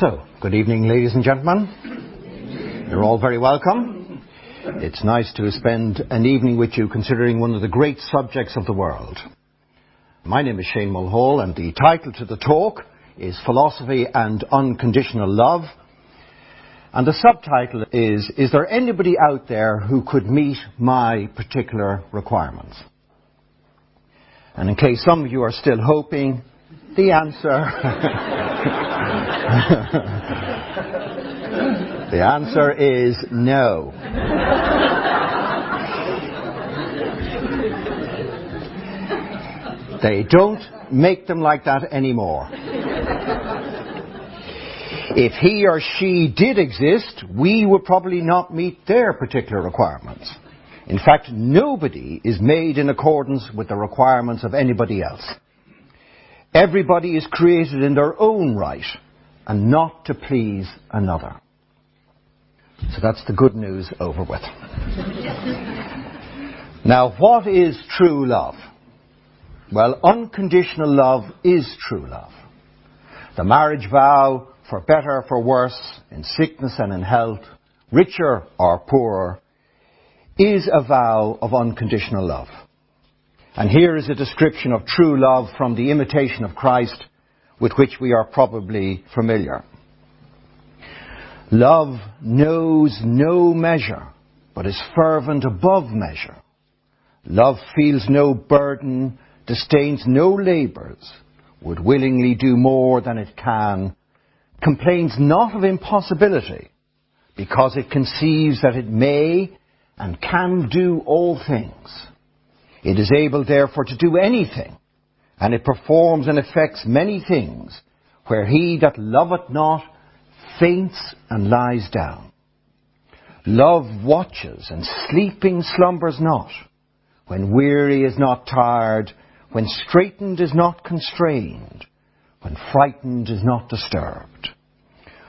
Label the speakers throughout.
Speaker 1: So, good evening, ladies and gentlemen. You're all very welcome. It's nice to spend an evening with you considering one of the great subjects of the world. My name is Shane Mulhall, and the title to the talk is Philosophy and Unconditional Love. And the subtitle is Is there anybody out there who could meet my particular requirements? And in case some of you are still hoping, the answer. the answer is no. they don't make them like that anymore. If he or she did exist, we would probably not meet their particular requirements. In fact, nobody is made in accordance with the requirements of anybody else. Everybody is created in their own right and not to please another. So that's the good news over with. now, what is true love? Well, unconditional love is true love. The marriage vow, for better, for worse, in sickness and in health, richer or poorer, is a vow of unconditional love. And here is a description of true love from the imitation of Christ with which we are probably familiar. Love knows no measure, but is fervent above measure. Love feels no burden, disdains no labours, would willingly do more than it can, complains not of impossibility, because it conceives that it may and can do all things. It is able, therefore, to do anything and it performs and effects many things, where he that loveth not faints and lies down. Love watches, and sleeping slumbers not, when weary is not tired, when straitened is not constrained, when frightened is not disturbed.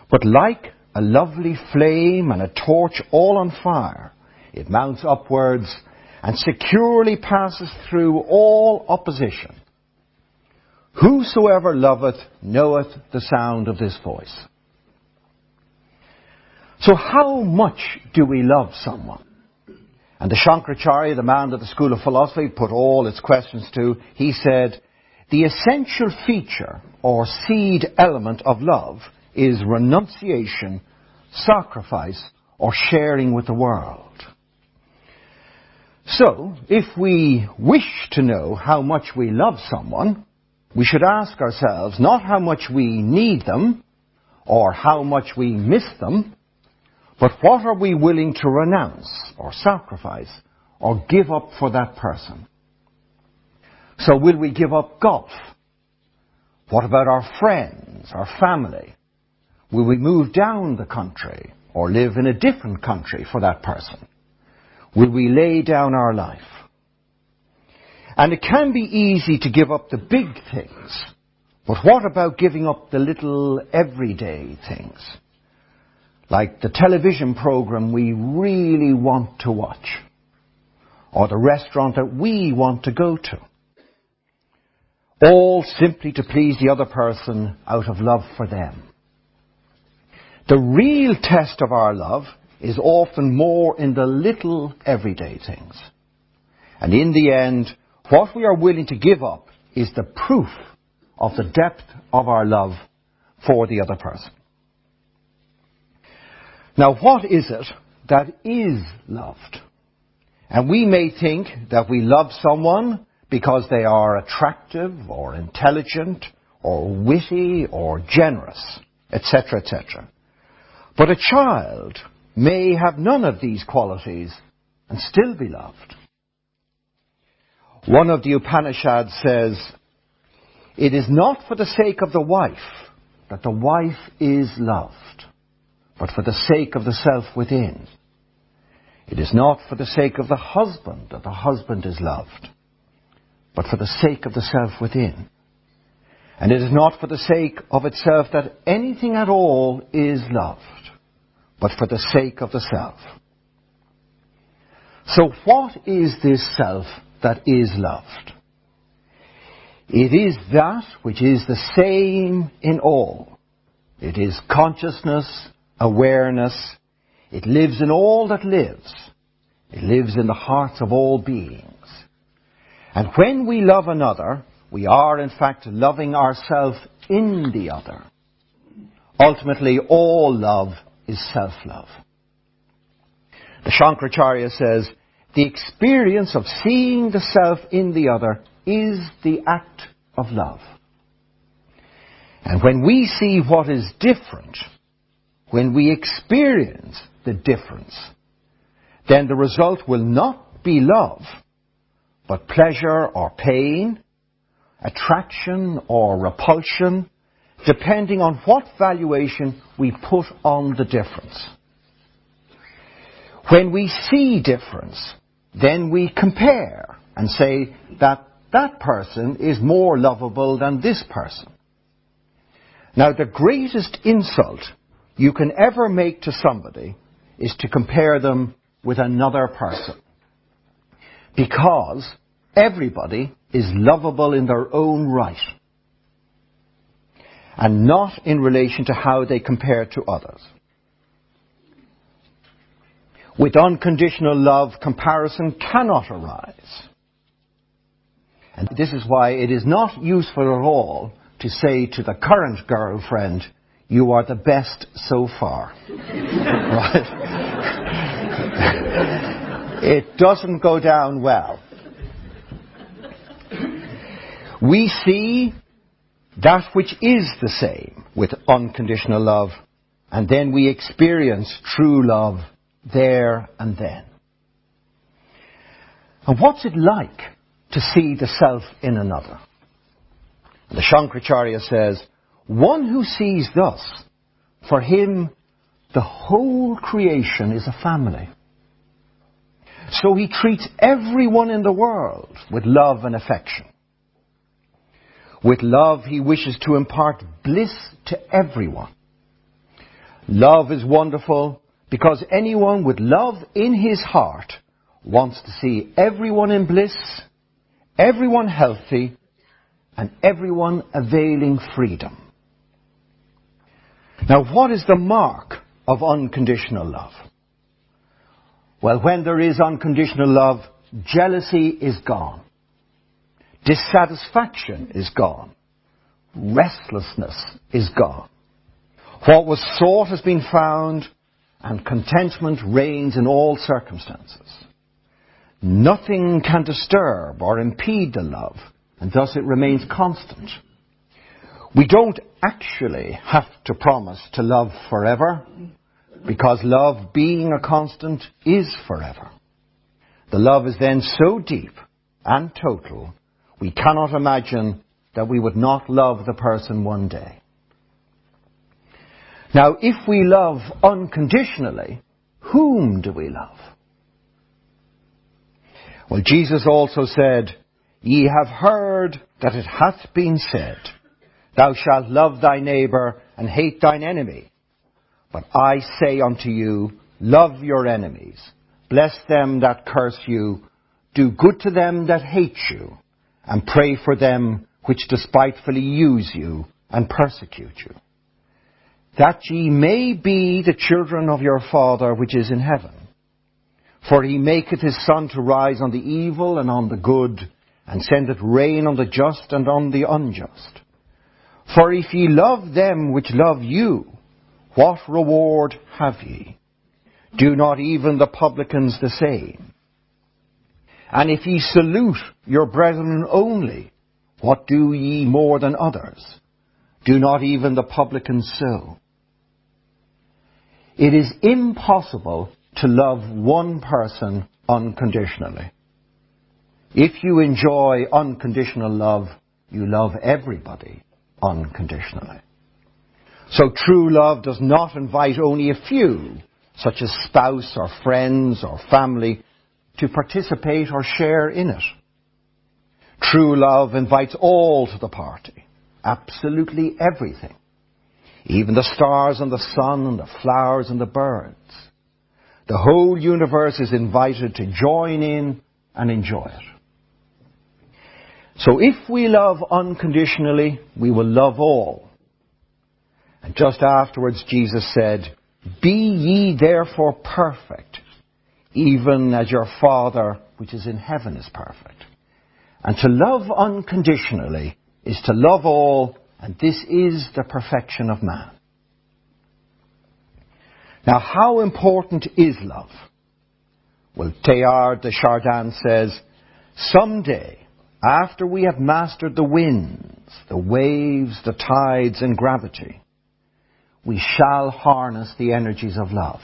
Speaker 1: But like a lovely flame and a torch all on fire, it mounts upwards and securely passes through all opposition Whosoever loveth knoweth the sound of this voice. So how much do we love someone? And the Shankaracharya, the man of the School of Philosophy, put all its questions to, he said, the essential feature or seed element of love is renunciation, sacrifice, or sharing with the world. So, if we wish to know how much we love someone, we should ask ourselves not how much we need them or how much we miss them, but what are we willing to renounce or sacrifice or give up for that person? So will we give up golf? What about our friends, our family? Will we move down the country or live in a different country for that person? Will we lay down our life? And it can be easy to give up the big things. But what about giving up the little everyday things? Like the television program we really want to watch. Or the restaurant that we want to go to. All simply to please the other person out of love for them. The real test of our love is often more in the little everyday things. And in the end, what we are willing to give up is the proof of the depth of our love for the other person. Now, what is it that is loved? And we may think that we love someone because they are attractive or intelligent or witty or generous, etc., etc. But a child may have none of these qualities and still be loved. One of the Upanishads says, It is not for the sake of the wife that the wife is loved, but for the sake of the self within. It is not for the sake of the husband that the husband is loved, but for the sake of the self within. And it is not for the sake of itself that anything at all is loved, but for the sake of the self. So what is this self that is loved. It is that which is the same in all, It is consciousness, awareness. It lives in all that lives. It lives in the hearts of all beings. And when we love another, we are in fact loving ourselves in the other. Ultimately, all love is self-love. The Shankaracharya says, the experience of seeing the self in the other is the act of love. And when we see what is different, when we experience the difference, then the result will not be love, but pleasure or pain, attraction or repulsion, depending on what valuation we put on the difference. When we see difference, then we compare and say that that person is more lovable than this person. Now, the greatest insult you can ever make to somebody is to compare them with another person. Because everybody is lovable in their own right. And not in relation to how they compare to others. With unconditional love, comparison cannot arise. And this is why it is not useful at all to say to the current girlfriend, you are the best so far. right? it doesn't go down well. We see that which is the same with unconditional love, and then we experience true love there and then. And what's it like to see the self in another? The Shankaracharya says, one who sees thus, for him the whole creation is a family. So he treats everyone in the world with love and affection. With love, he wishes to impart bliss to everyone. Love is wonderful because anyone with love in his heart wants to see everyone in bliss, everyone healthy, and everyone availing freedom. Now, what is the mark of unconditional love? Well, when there is unconditional love, jealousy is gone. Dissatisfaction is gone. Restlessness is gone. What was sought has been found and contentment reigns in all circumstances. Nothing can disturb or impede the love, and thus it remains constant. We don't actually have to promise to love forever, because love being a constant is forever. The love is then so deep and total, we cannot imagine that we would not love the person one day. Now, if we love unconditionally, whom do we love? Well, Jesus also said, Ye have heard that it hath been said, Thou shalt love thy neighbour and hate thine enemy. But I say unto you, Love your enemies, bless them that curse you, do good to them that hate you, and pray for them which despitefully use you and persecute you that ye may be the children of your Father which is in heaven. For he maketh his sun to rise on the evil and on the good, and sendeth rain on the just and on the unjust. For if ye love them which love you, what reward have ye? Do not even the publicans the same? And if ye salute your brethren only, what do ye more than others? Do not even the publicans so? It is impossible to love one person unconditionally. If you enjoy unconditional love, you love everybody unconditionally. So true love does not invite only a few, such as spouse or friends or family, to participate or share in it. True love invites all to the party, absolutely everything even the stars and the sun and the flowers and the birds. The whole universe is invited to join in and enjoy it. So if we love unconditionally, we will love all. And just afterwards, Jesus said, Be ye therefore perfect, even as your Father which is in heaven is perfect. And to love unconditionally is to love all, and this is the perfection of man. Now, how important is love? Well, Teilhard de Chardin says, someday, after we have mastered the winds, the waves, the tides, and gravity, we shall harness the energies of love.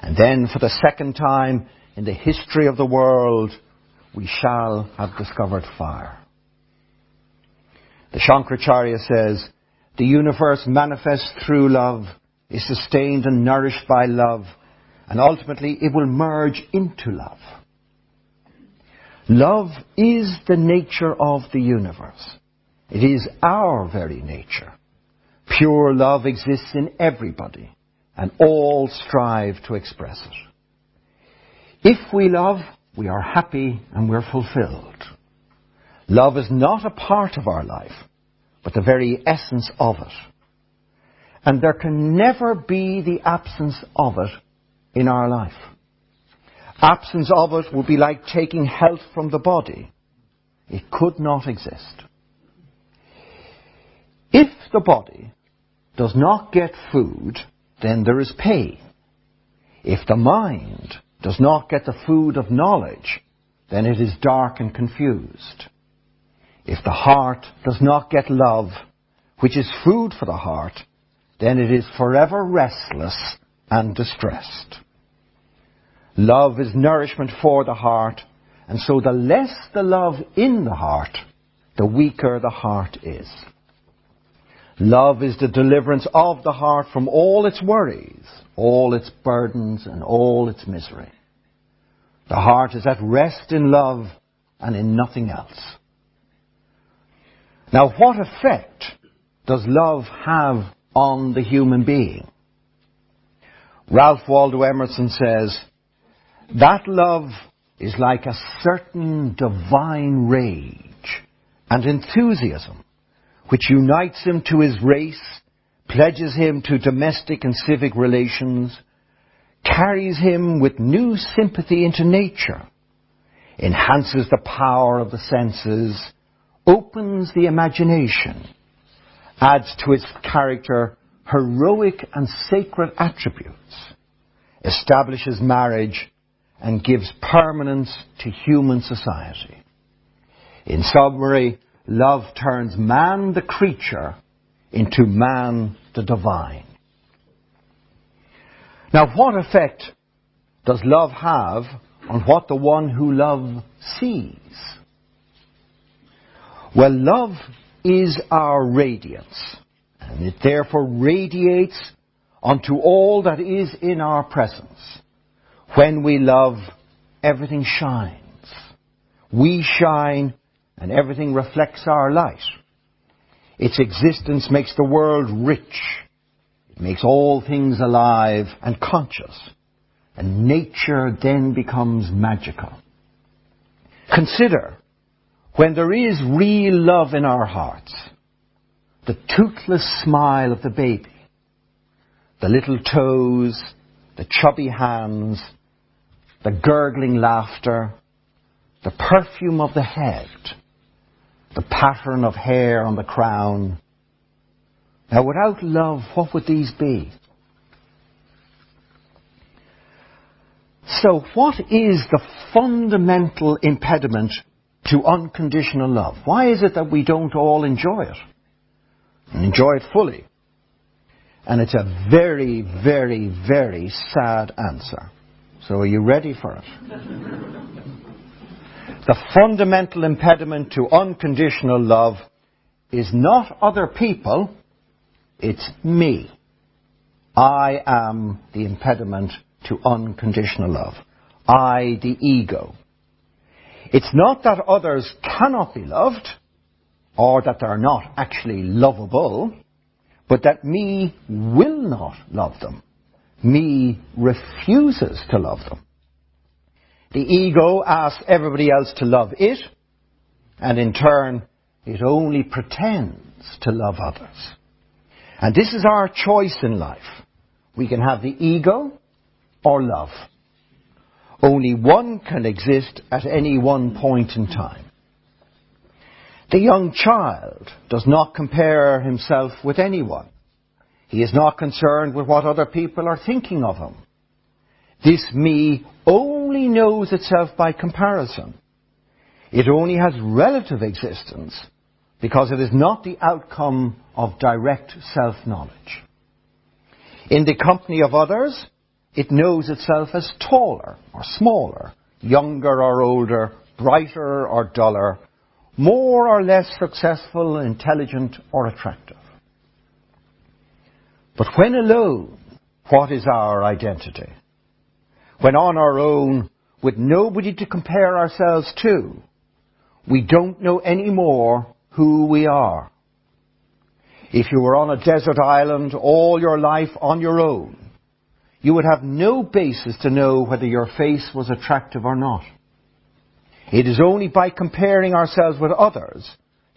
Speaker 1: And then, for the second time in the history of the world, we shall have discovered fire. The Shankaracharya says, the universe manifests through love, is sustained and nourished by love, and ultimately it will merge into love. Love is the nature of the universe. It is our very nature. Pure love exists in everybody, and all strive to express it. If we love, we are happy and we're fulfilled. Love is not a part of our life, but the very essence of it. And there can never be the absence of it in our life. Absence of it would be like taking health from the body. It could not exist. If the body does not get food, then there is pain. If the mind does not get the food of knowledge, then it is dark and confused. If the heart does not get love, which is food for the heart, then it is forever restless and distressed. Love is nourishment for the heart, and so the less the love in the heart, the weaker the heart is. Love is the deliverance of the heart from all its worries, all its burdens, and all its misery. The heart is at rest in love and in nothing else. Now, what effect does love have on the human being? Ralph Waldo Emerson says, that love is like a certain divine rage and enthusiasm which unites him to his race, pledges him to domestic and civic relations, carries him with new sympathy into nature, enhances the power of the senses, opens the imagination, adds to its character heroic and sacred attributes, establishes marriage and gives permanence to human society. In summary, love turns man the creature into man the divine. Now, what effect does love have on what the one who loves sees? Well, love is our radiance, and it therefore radiates onto all that is in our presence. When we love, everything shines. We shine, and everything reflects our light. Its existence makes the world rich. It makes all things alive and conscious. And nature then becomes magical. Consider when there is real love in our hearts, the toothless smile of the baby, the little toes, the chubby hands, the gurgling laughter, the perfume of the head, the pattern of hair on the crown. Now, without love, what would these be? So, what is the fundamental impediment to unconditional love? Why is it that we don't all enjoy it? And enjoy it fully? And it's a very, very, very sad answer. So are you ready for it? the fundamental impediment to unconditional love is not other people, it's me. I am the impediment to unconditional love. I, the ego. It's not that others cannot be loved, or that they're not actually lovable, but that me will not love them me refuses to love them. The ego asks everybody else to love it, and in turn, it only pretends to love others. And this is our choice in life. We can have the ego or love. Only one can exist at any one point in time. The young child does not compare himself with anyone. He is not concerned with what other people are thinking of him. This me only knows itself by comparison. It only has relative existence because it is not the outcome of direct self-knowledge. In the company of others, it knows itself as taller or smaller, younger or older, brighter or duller, more or less successful, intelligent or attractive. But when alone, what is our identity? When on our own, with nobody to compare ourselves to, we don't know any more who we are. If you were on a desert island all your life on your own, you would have no basis to know whether your face was attractive or not. It is only by comparing ourselves with others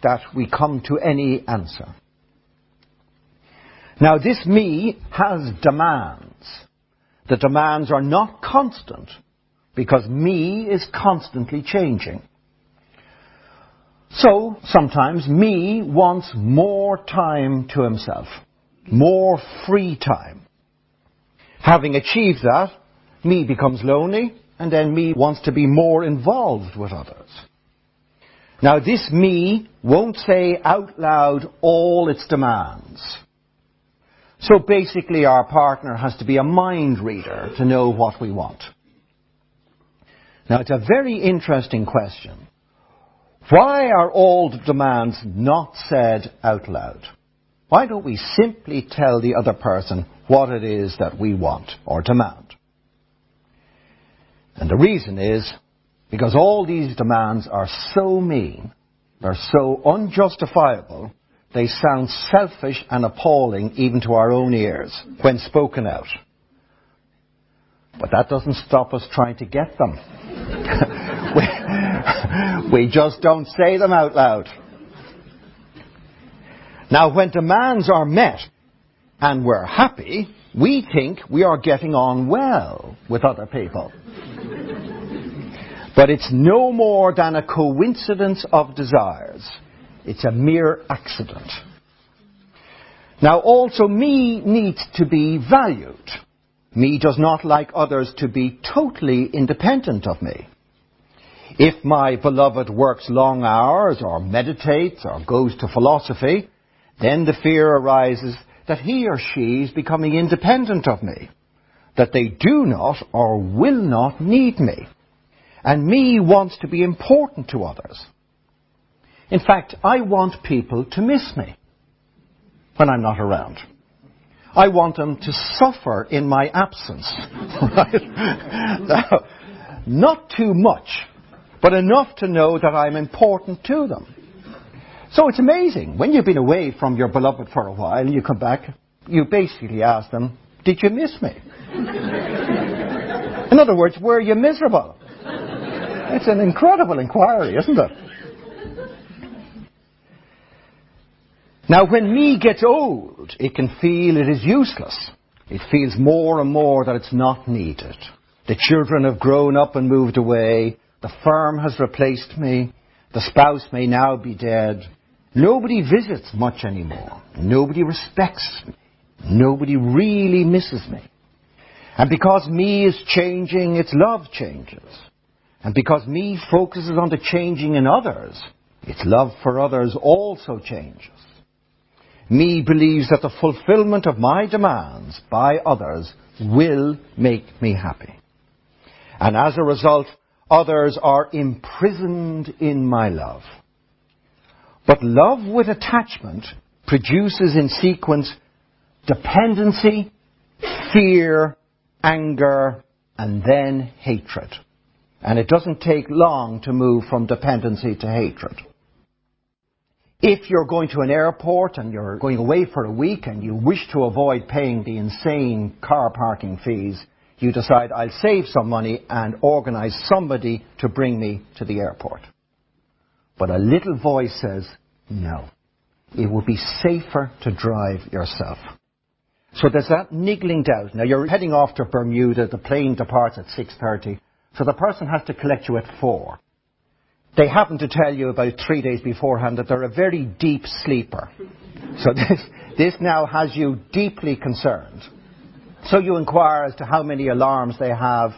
Speaker 1: that we come to any answer. Now this me has demands. The demands are not constant because me is constantly changing. So sometimes me wants more time to himself, more free time. Having achieved that, me becomes lonely and then me wants to be more involved with others. Now this me won't say out loud all its demands. So basically our partner has to be a mind reader to know what we want. Now it's a very interesting question. Why are all demands not said out loud? Why don't we simply tell the other person what it is that we want or demand? And the reason is because all these demands are so mean, they're so unjustifiable, they sound selfish and appalling even to our own ears when spoken out. But that doesn't stop us trying to get them. we, we just don't say them out loud. Now, when demands are met and we're happy, we think we are getting on well with other people. But it's no more than a coincidence of desires. It's a mere accident. Now also me needs to be valued. Me does not like others to be totally independent of me. If my beloved works long hours or meditates or goes to philosophy, then the fear arises that he or she is becoming independent of me, that they do not or will not need me. And me wants to be important to others. In fact, I want people to miss me when I'm not around. I want them to suffer in my absence. Now, not too much, but enough to know that I'm important to them. So it's amazing. When you've been away from your beloved for a while and you come back, you basically ask them, Did you miss me? in other words, were you miserable? It's an incredible inquiry, isn't it? Now, when me gets old, it can feel it is useless. It feels more and more that it's not needed. The children have grown up and moved away. The firm has replaced me. The spouse may now be dead. Nobody visits much anymore. Nobody respects me. Nobody really misses me. And because me is changing, its love changes. And because me focuses on the changing in others, its love for others also changes. Me believes that the fulfillment of my demands by others will make me happy. And as a result, others are imprisoned in my love. But love with attachment produces in sequence dependency, fear, anger, and then hatred. And it doesn't take long to move from dependency to hatred. If you're going to an airport and you're going away for a week and you wish to avoid paying the insane car parking fees, you decide I'll save some money and organize somebody to bring me to the airport. But a little voice says, no. it would be safer to drive yourself. So there's that niggling doubt. Now you're heading off to Bermuda, the plane departs at 6.30, so the person has to collect you at 4. They happen to tell you about three days beforehand that they're a very deep sleeper. So this, this now has you deeply concerned. So you inquire as to how many alarms they have,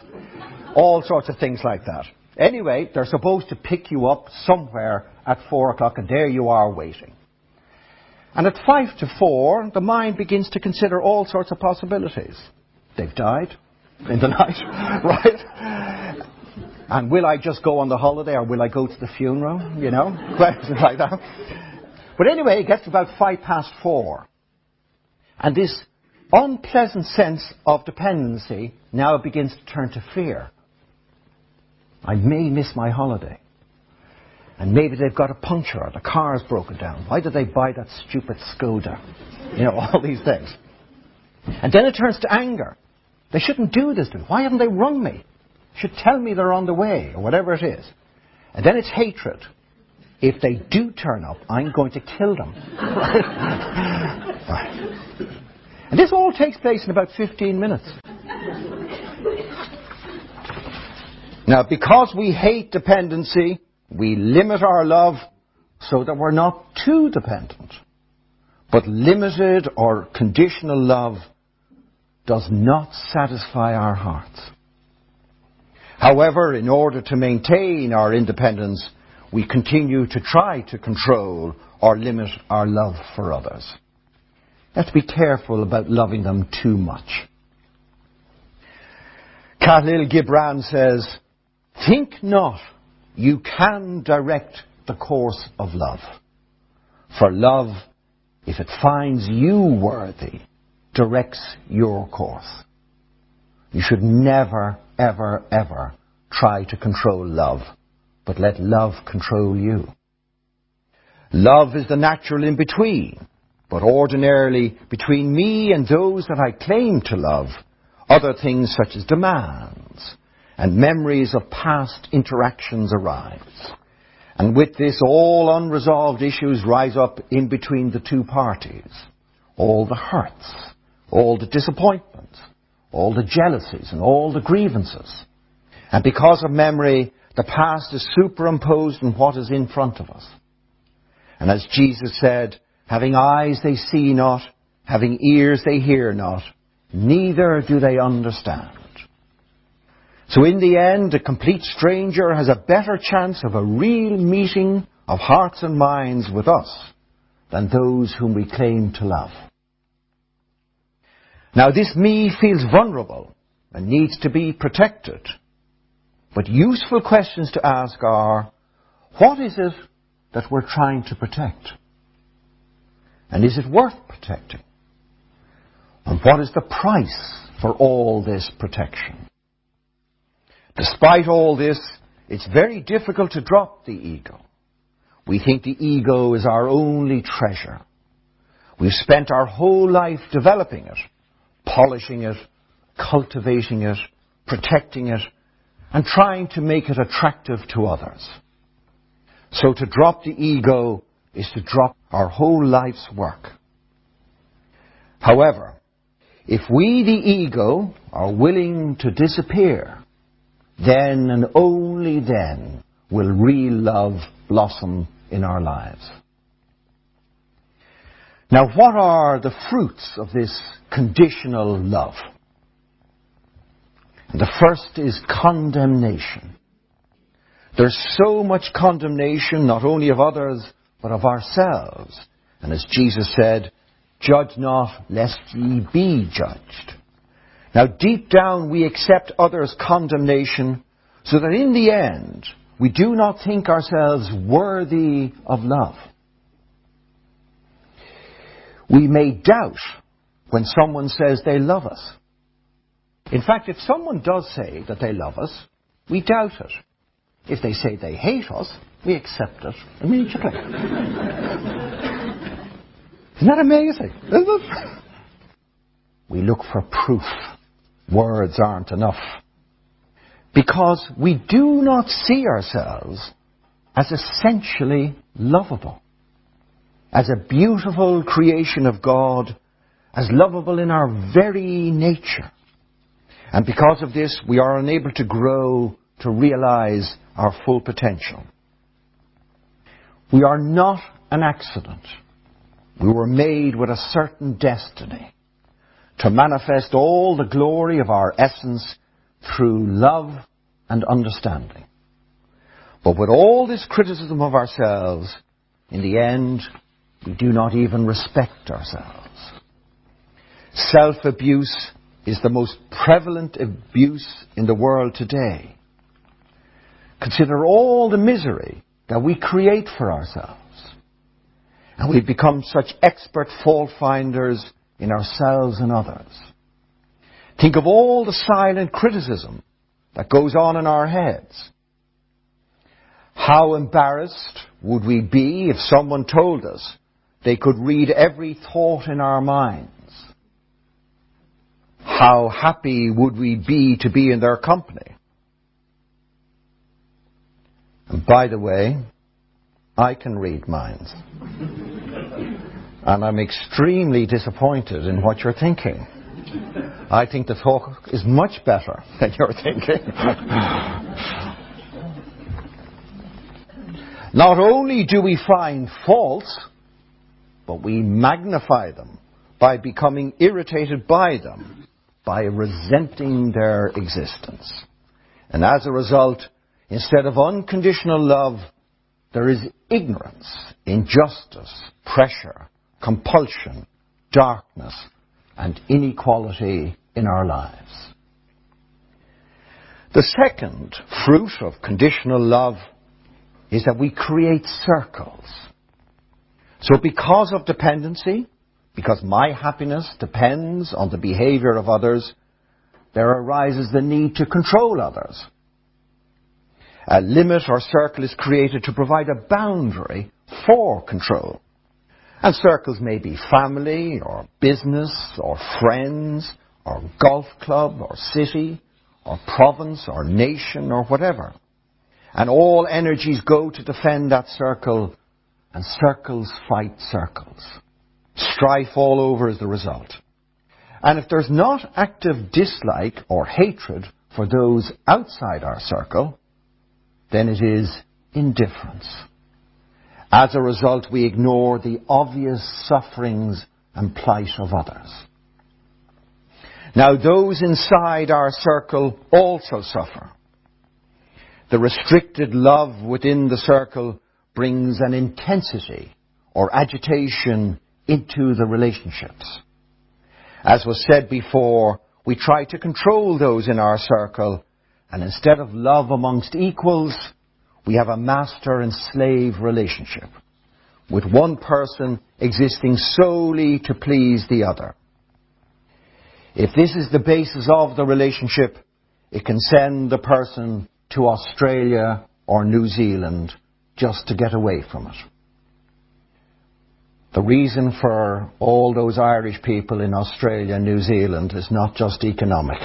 Speaker 1: all sorts of things like that. Anyway, they're supposed to pick you up somewhere at four o'clock, and there you are waiting. And at five to four, the mind begins to consider all sorts of possibilities. They've died in the night, right? And will I just go on the holiday or will I go to the funeral? You know, questions like that. But anyway, it gets about five past four. And this unpleasant sense of dependency now begins to turn to fear. I may miss my holiday. And maybe they've got a puncture or the car's broken down. Why did they buy that stupid Skoda? You know, all these things. And then it turns to anger. They shouldn't do this to me. Why haven't they rung me? Should tell me they're on the way, or whatever it is. And then it's hatred. If they do turn up, I'm going to kill them. And this all takes place in about 15 minutes. Now, because we hate dependency, we limit our love so that we're not too dependent. But limited or conditional love does not satisfy our hearts. However, in order to maintain our independence, we continue to try to control or limit our love for others. Let's be careful about loving them too much. Khalil Gibran says, Think not you can direct the course of love. For love, if it finds you worthy, directs your course. You should never, ever, ever try to control love, but let love control you. Love is the natural in between, but ordinarily between me and those that I claim to love, other things such as demands, and memories of past interactions arise. And with this, all unresolved issues rise up in between the two parties. All the hurts, all the disappointments, all the jealousies, and all the grievances. And because of memory, the past is superimposed on what is in front of us. And as Jesus said, having eyes they see not, having ears they hear not, neither do they understand. So in the end, a complete stranger has a better chance of a real meeting of hearts and minds with us than those whom we claim to love. Now this me feels vulnerable and needs to be protected. But useful questions to ask are, what is it that we're trying to protect? And is it worth protecting? And what is the price for all this protection? Despite all this, it's very difficult to drop the ego. We think the ego is our only treasure. We've spent our whole life developing it, polishing it, cultivating it, protecting it, and trying to make it attractive to others. So to drop the ego is to drop our whole life's work. However, if we, the ego, are willing to disappear, then and only then will real love blossom in our lives. Now, what are the fruits of this conditional love? The first is condemnation. There's so much condemnation, not only of others, but of ourselves. And as Jesus said, judge not lest ye be judged. Now, deep down, we accept others' condemnation so that in the end, we do not think ourselves worthy of love. We may doubt when someone says they love us. In fact, if someone does say that they love us, we doubt it. If they say they hate us, we accept it immediately. Isn't that amazing? Isn't it? We look for proof. Words aren't enough. Because we do not see ourselves as essentially lovable. As a beautiful creation of God, as lovable in our very nature. And because of this, we are unable to grow to realize our full potential. We are not an accident. We were made with a certain destiny to manifest all the glory of our essence through love and understanding. But with all this criticism of ourselves, in the end, we do not even respect ourselves. Self-abuse is the most prevalent abuse in the world today. Consider all the misery that we create for ourselves. And we've become such expert fault finders in ourselves and others. Think of all the silent criticism that goes on in our heads. How embarrassed would we be if someone told us they could read every thought in our minds? How happy would we be to be in their company? And by the way, I can read minds. and I'm extremely disappointed in what you're thinking. I think the talk is much better than you're thinking. Not only do we find faults, but we magnify them by becoming irritated by them, by resenting their existence. And as a result, instead of unconditional love, there is ignorance, injustice, pressure, compulsion, darkness, and inequality in our lives. The second fruit of conditional love is that we create circles. So because of dependency, because my happiness depends on the behavior of others, there arises the need to control others. A limit or circle is created to provide a boundary for control. And circles may be family or business or friends or golf club or city or province or nation or whatever. And all energies go to defend that circle and circles fight circles. Strife all over is the result. And if there's not active dislike or hatred for those outside our circle, then it is indifference. As a result, we ignore the obvious sufferings and plight of others. Now, those inside our circle also suffer. The restricted love within the circle brings an intensity or agitation into the relationships. As was said before, we try to control those in our circle, and instead of love amongst equals, we have a master and slave relationship, with one person existing solely to please the other. If this is the basis of the relationship, it can send the person to Australia or New Zealand just to get away from it. The reason for all those Irish people in Australia and New Zealand is not just economic.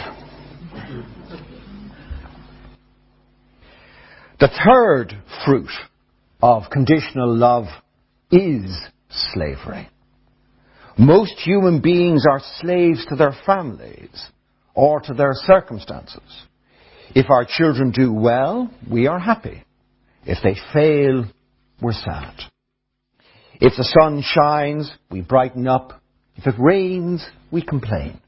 Speaker 1: The third fruit of conditional love is slavery. Most human beings are slaves to their families or to their circumstances. If our children do well, we are happy. If they fail, we're sad. If the sun shines, we brighten up. If it rains, we complain.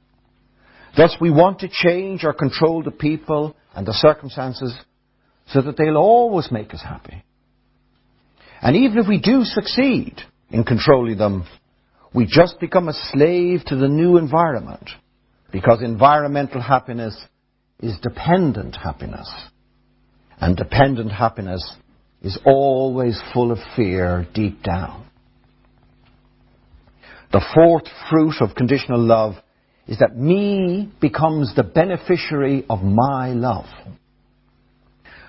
Speaker 1: Thus, we want to change or control the people and the circumstances so that they'll always make us happy. And even if we do succeed in controlling them, we just become a slave to the new environment because environmental happiness is dependent happiness. And dependent happiness is always full of fear deep down. The fourth fruit of conditional love is that me becomes the beneficiary of my love.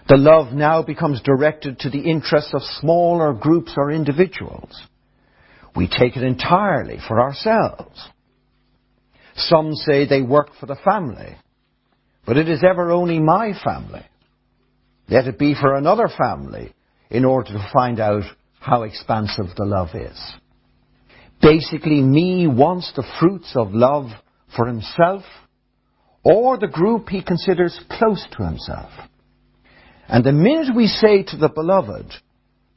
Speaker 1: The love now becomes directed to the interests of smaller groups or individuals. We take it entirely for ourselves. Some say they work for the family, but it is ever only my family. Let it be for another family in order to find out how expansive the love is. Basically, me wants the fruits of love for himself or the group he considers close to himself. And the minute we say to the beloved,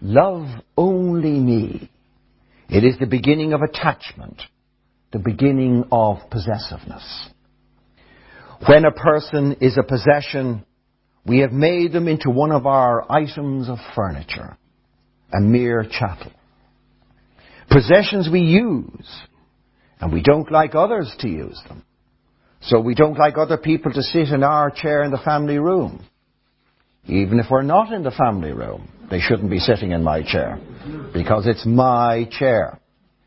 Speaker 1: love only me, it is the beginning of attachment, the beginning of possessiveness. When a person is a possession, we have made them into one of our items of furniture, a mere chattel. Possessions we use, and we don't like others to use them. So we don't like other people to sit in our chair in the family room. Even if we're not in the family room, they shouldn't be sitting in my chair. Because it's my chair.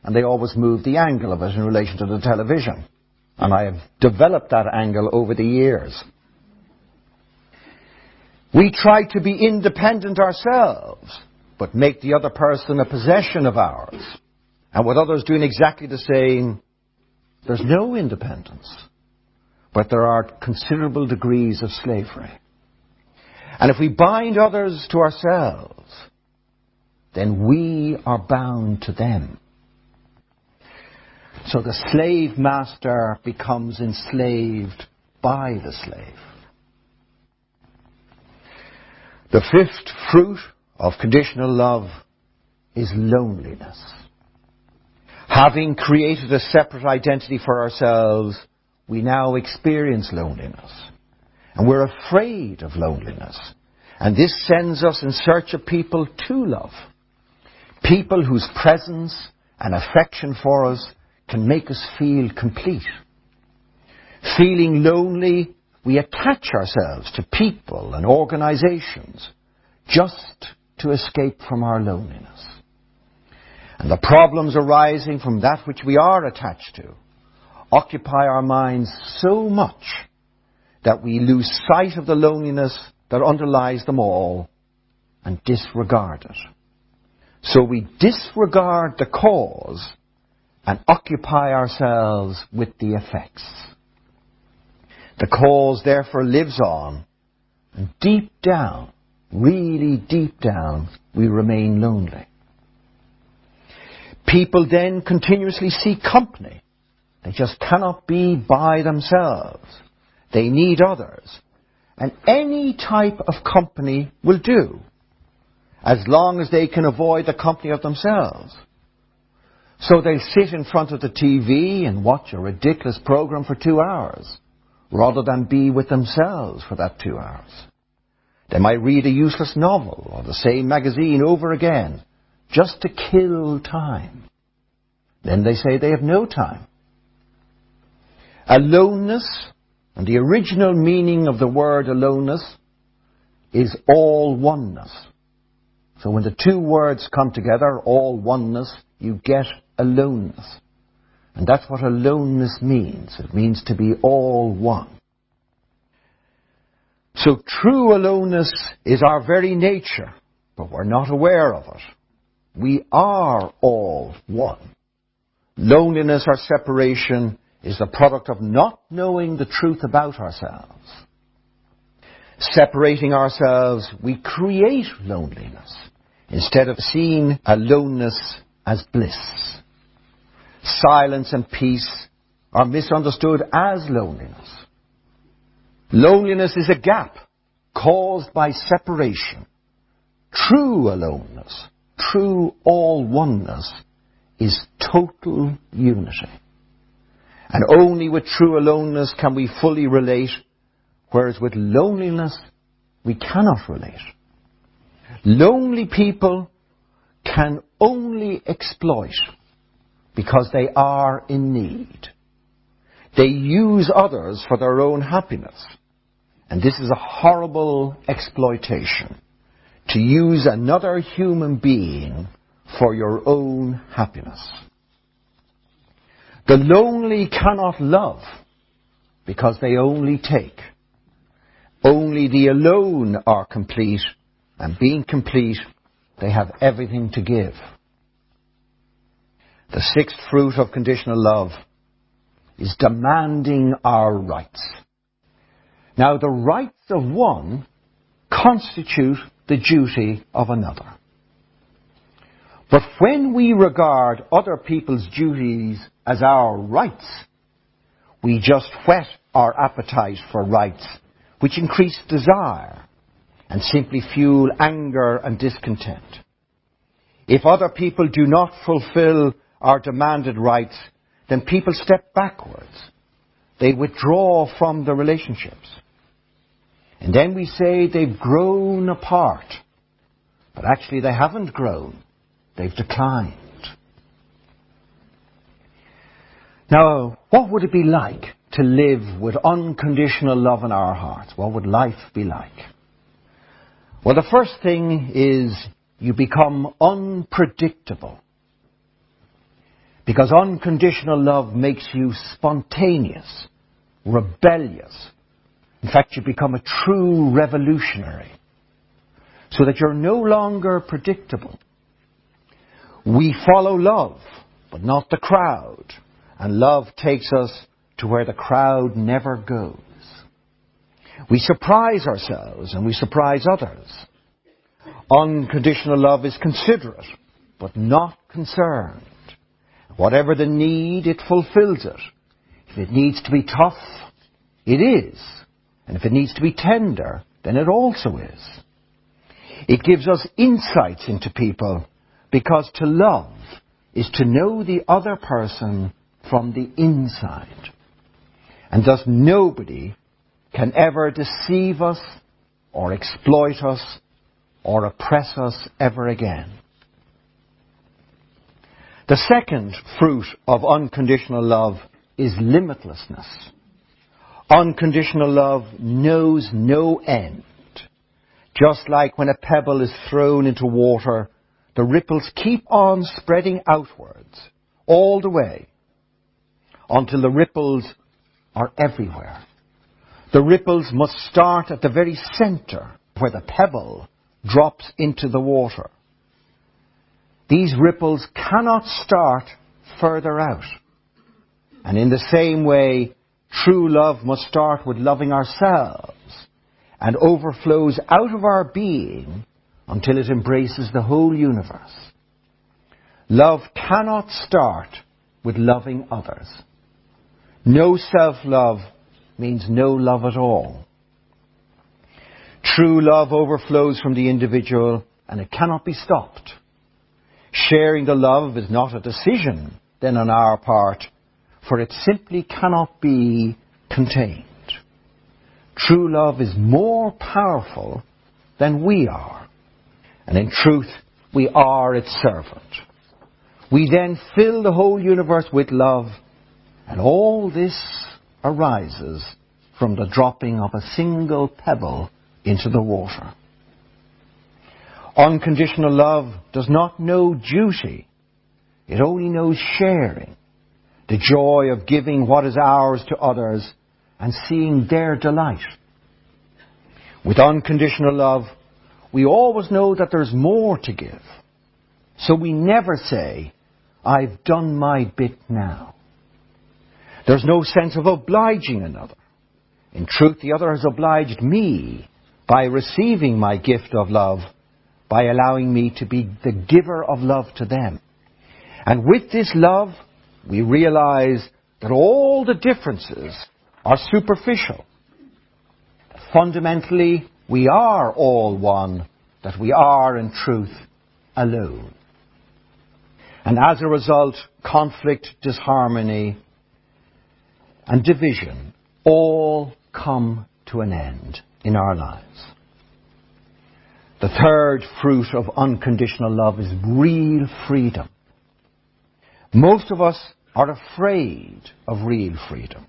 Speaker 1: And they always move the angle of it in relation to the television. And I have developed that angle over the years. We try to be independent ourselves, but make the other person a possession of ours. And with others doing exactly the same, there's no independence. But there are considerable degrees of slavery. And if we bind others to ourselves, then we are bound to them. So the slave master becomes enslaved by the slave. The fifth fruit of conditional love is loneliness. Having created a separate identity for ourselves, we now experience loneliness. And we're afraid of loneliness. And this sends us in search of people to love. People whose presence and affection for us can make us feel complete. Feeling lonely, we attach ourselves to people and organizations just to escape from our loneliness. And the problems arising from that which we are attached to occupy our minds so much that we lose sight of the loneliness that underlies them all and disregard it. So we disregard the cause and occupy ourselves with the effects. The cause therefore lives on, and deep down, really deep down, we remain lonely. People then continuously seek company. They just cannot be by themselves. They need others. And any type of company will do, as long as they can avoid the company of themselves. So they'll sit in front of the TV and watch a ridiculous program for two hours, rather than be with themselves for that two hours. They might read a useless novel or the same magazine over again, just to kill time. Then they say they have no time. Aloneness, and the original meaning of the word aloneness, is all oneness. So when the two words come together, all oneness, you get aloneness. And that's what aloneness means. It means to be all one. So true aloneness is our very nature, but we're not aware of it. We are all one. Loneliness or separation is the product of not knowing the truth about ourselves. Separating ourselves, we create loneliness instead of seeing aloneness as bliss. Silence and peace are misunderstood as loneliness. Loneliness is a gap caused by separation. True aloneness, true all oneness is total unity. And only with true aloneness can we fully relate, whereas with loneliness we cannot relate. Lonely people can only exploit because they are in need. They use others for their own happiness. And this is a horrible exploitation. To use another human being for your own happiness. The lonely cannot love because they only take. Only the alone are complete, and being complete, they have everything to give. The sixth fruit of conditional love is demanding our rights. Now, the rights of one constitute the duty of another. But when we regard other people's duties as our rights, we just whet our appetite for rights, which increase desire and simply fuel anger and discontent. If other people do not fulfill our demanded rights, then people step backwards. They withdraw from the relationships. And then we say they've grown apart. But actually they haven't grown. They've declined. Now, what would it be like to live with unconditional love in our hearts? What would life be like? Well, the first thing is you become unpredictable. Because unconditional love makes you spontaneous, rebellious. In fact, you become a true revolutionary. So that you're no longer predictable. We follow love, but not the crowd. And love takes us to where the crowd never goes. We surprise ourselves and we surprise others. Unconditional love is considerate, but not concerned. Whatever the need, it fulfills it. If it needs to be tough, it is. And if it needs to be tender, then it also is. It gives us insights into people because to love is to know the other person from the inside. And thus nobody can ever deceive us or exploit us or oppress us ever again. The second fruit of unconditional love is limitlessness. Unconditional love knows no end. Just like when a pebble is thrown into water, the ripples keep on spreading outwards all the way until the ripples are everywhere. The ripples must start at the very center where the pebble drops into the water. These ripples cannot start further out. And in the same way, true love must start with loving ourselves and overflows out of our being until it embraces the whole universe. Love cannot start with loving others. No self-love means no love at all. True love overflows from the individual and it cannot be stopped. Sharing the love is not a decision then on our part, for it simply cannot be contained. True love is more powerful than we are. And in truth, we are its servant. We then fill the whole universe with love, and all this arises from the dropping of a single pebble into the water. Unconditional love does not know duty. It only knows sharing. The joy of giving what is ours to others and seeing their delight. With unconditional love, we always know that there's more to give. So we never say, I've done my bit now. There's no sense of obliging another. In truth, the other has obliged me by receiving my gift of love, by allowing me to be the giver of love to them. And with this love, we realize that all the differences are superficial. Fundamentally, we are all one, that we are in truth alone. And as a result, conflict, disharmony, and division all come to an end in our lives. The third fruit of unconditional love is real freedom. Most of us are afraid of real freedom.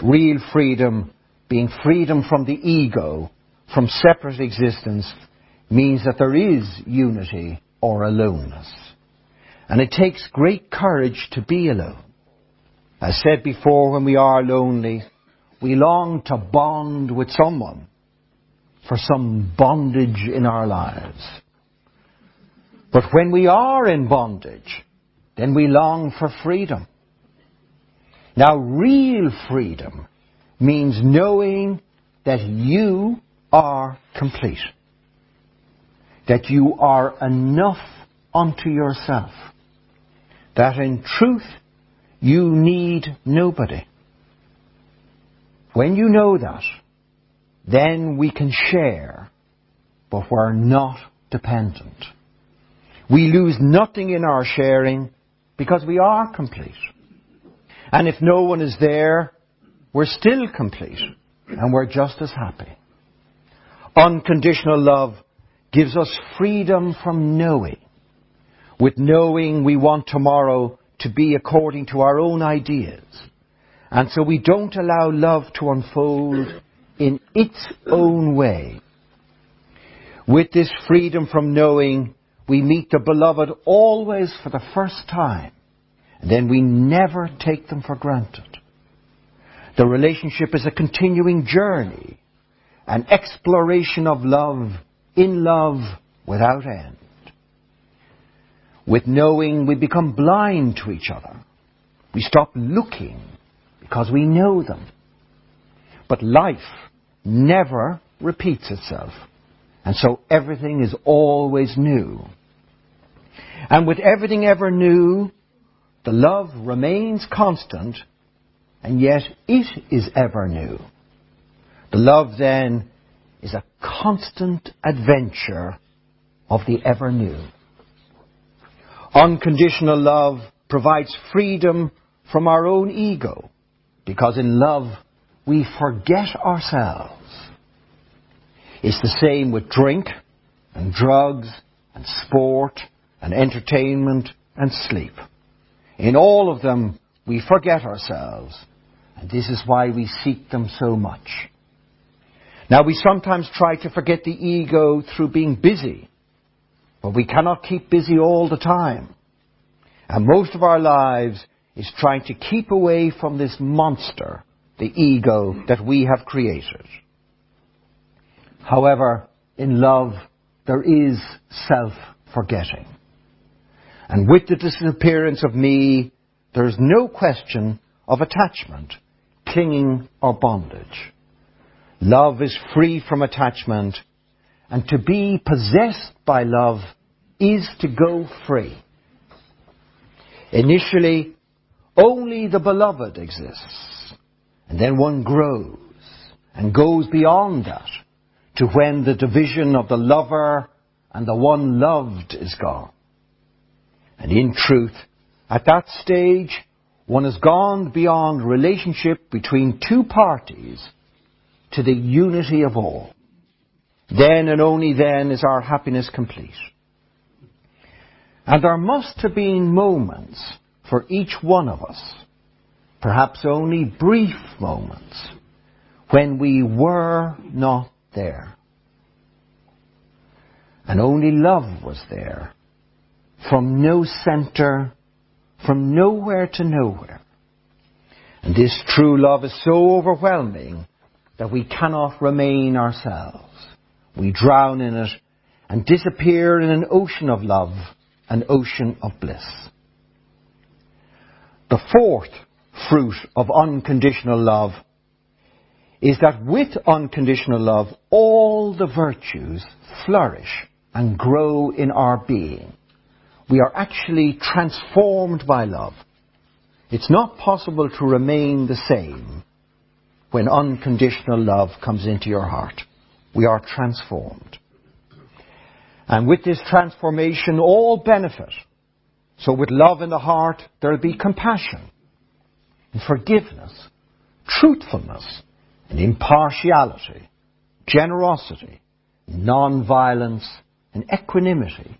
Speaker 1: Real freedom being freedom from the ego, from separate existence, means that there is unity or aloneness. And it takes great courage to be alone. As said before, when we are lonely, we long to bond with someone for some bondage in our lives. But when we are in bondage, then we long for freedom. Now, real freedom means knowing that you are complete. That you are enough unto yourself, that in truth you need nobody. When you know that, then we can share, but we're not dependent. We lose nothing in our sharing because we are complete. And if no one is there, we're still complete and we're just as happy. Unconditional love gives us freedom from knowing. With knowing, we want tomorrow to be according to our own ideas. And so we don't allow love to unfold in its own way. With this freedom from knowing, we meet the beloved always for the first time. And then we never take them for granted. The relationship is a continuing journey, an exploration of love in love without end. With knowing, we become blind to each other. We stop looking because we know them. But life never repeats itself. And so everything is always new. And with everything ever new, the love remains constant, and yet it is ever new. The love then is a constant adventure of the ever new. Unconditional love provides freedom from our own ego because in love we forget ourselves. It's the same with drink and drugs and sport and entertainment and sleep. In all of them we forget ourselves and this is why we seek them so much. Now we sometimes try to forget the ego through being busy, but we cannot keep busy all the time. And most of our lives is trying to keep away from this monster, the ego that we have created. However, in love, there is self-forgetting. And with the disappearance of me, there is no question of attachment, clinging or bondage. Love is free from attachment, and to be possessed by love is to go free. Initially, only the beloved exists, and then one grows and goes beyond that to when the division of the lover and the one loved is gone. And in truth, at that stage, one has gone beyond relationship between two parties to the unity of all. Then and only then is our happiness complete. And there must have been moments for each one of us, perhaps only brief moments, when we were not there. And only love was there, from no centre, from nowhere to nowhere. And this true love is so overwhelming that we cannot remain ourselves. We drown in it and disappear in an ocean of love, an ocean of bliss. The fourth fruit of unconditional love is that with unconditional love, all the virtues flourish and grow in our being. We are actually transformed by love. It's not possible to remain the same when unconditional love comes into your heart. We are transformed. And with this transformation, all benefit. So with love in the heart, there'll be compassion and forgiveness, truthfulness and impartiality, generosity, non-violence and equanimity,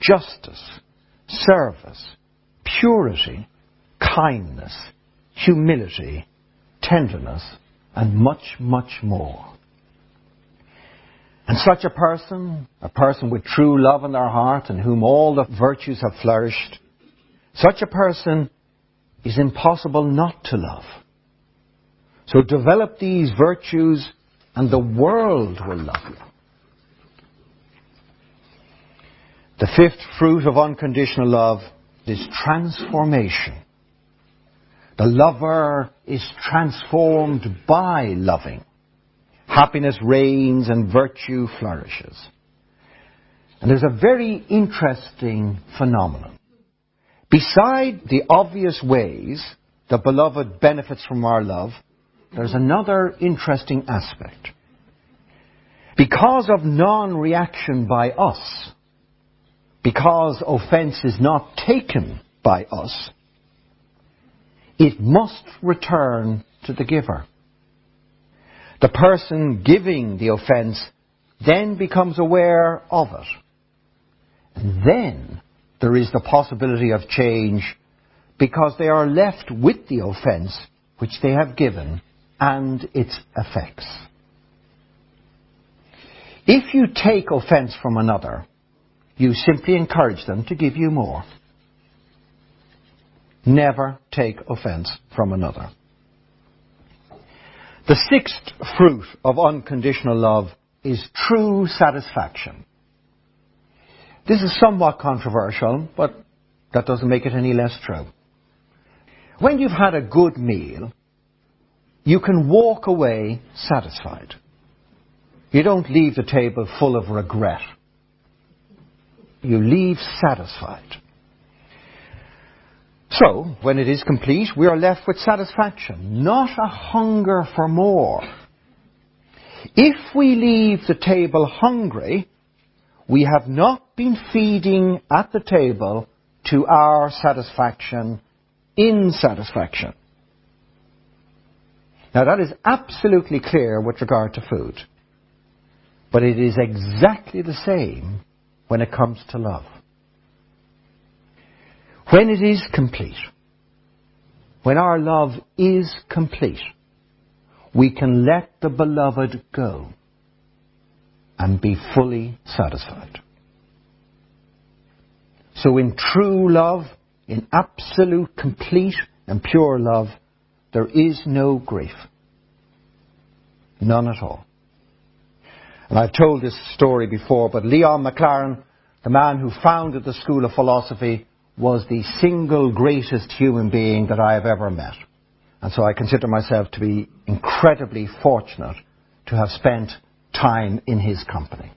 Speaker 1: justice, service, purity, kindness, humility, tenderness, and much, much more. And such a person, a person with true love in their heart and whom all the virtues have flourished, such a person is impossible not to love. So develop these virtues and the world will love you. The fifth fruit of unconditional love is transformation. The lover is transformed by loving. Happiness reigns and virtue flourishes. And there's a very interesting phenomenon. Beside the obvious ways the beloved benefits from our love, there's another interesting aspect. Because of non-reaction by us, because offense is not taken by us, it must return to the giver. The person giving the offense then becomes aware of it And then there is the possibility of change because they are left with the offence which they have given and its effects. If you take offence from another, you simply encourage them to give you more. Never take offence from another. The sixth fruit of unconditional love is true satisfaction. This is somewhat controversial, but that doesn't make it any less true. When you've had a good meal, you can walk away satisfied. You don't leave the table full of regret. You leave satisfied. So, when it is complete, we are left with satisfaction, not a hunger for more. If we leave the table hungry, we have not been feeding at the table to our satisfaction in satisfaction. Now that is absolutely clear with regard to food. But it is exactly the same when it comes to love. When it is complete, when our love is complete, we can let the beloved go and be fully satisfied. So in true love, in absolute, complete and pure love, there is no grief. None at all. And I've told this story before, but Leon Maclaren, the man who founded the School of Philosophy, was the single greatest human being that I have ever met. And so I consider myself to be incredibly fortunate to have spent time in his company.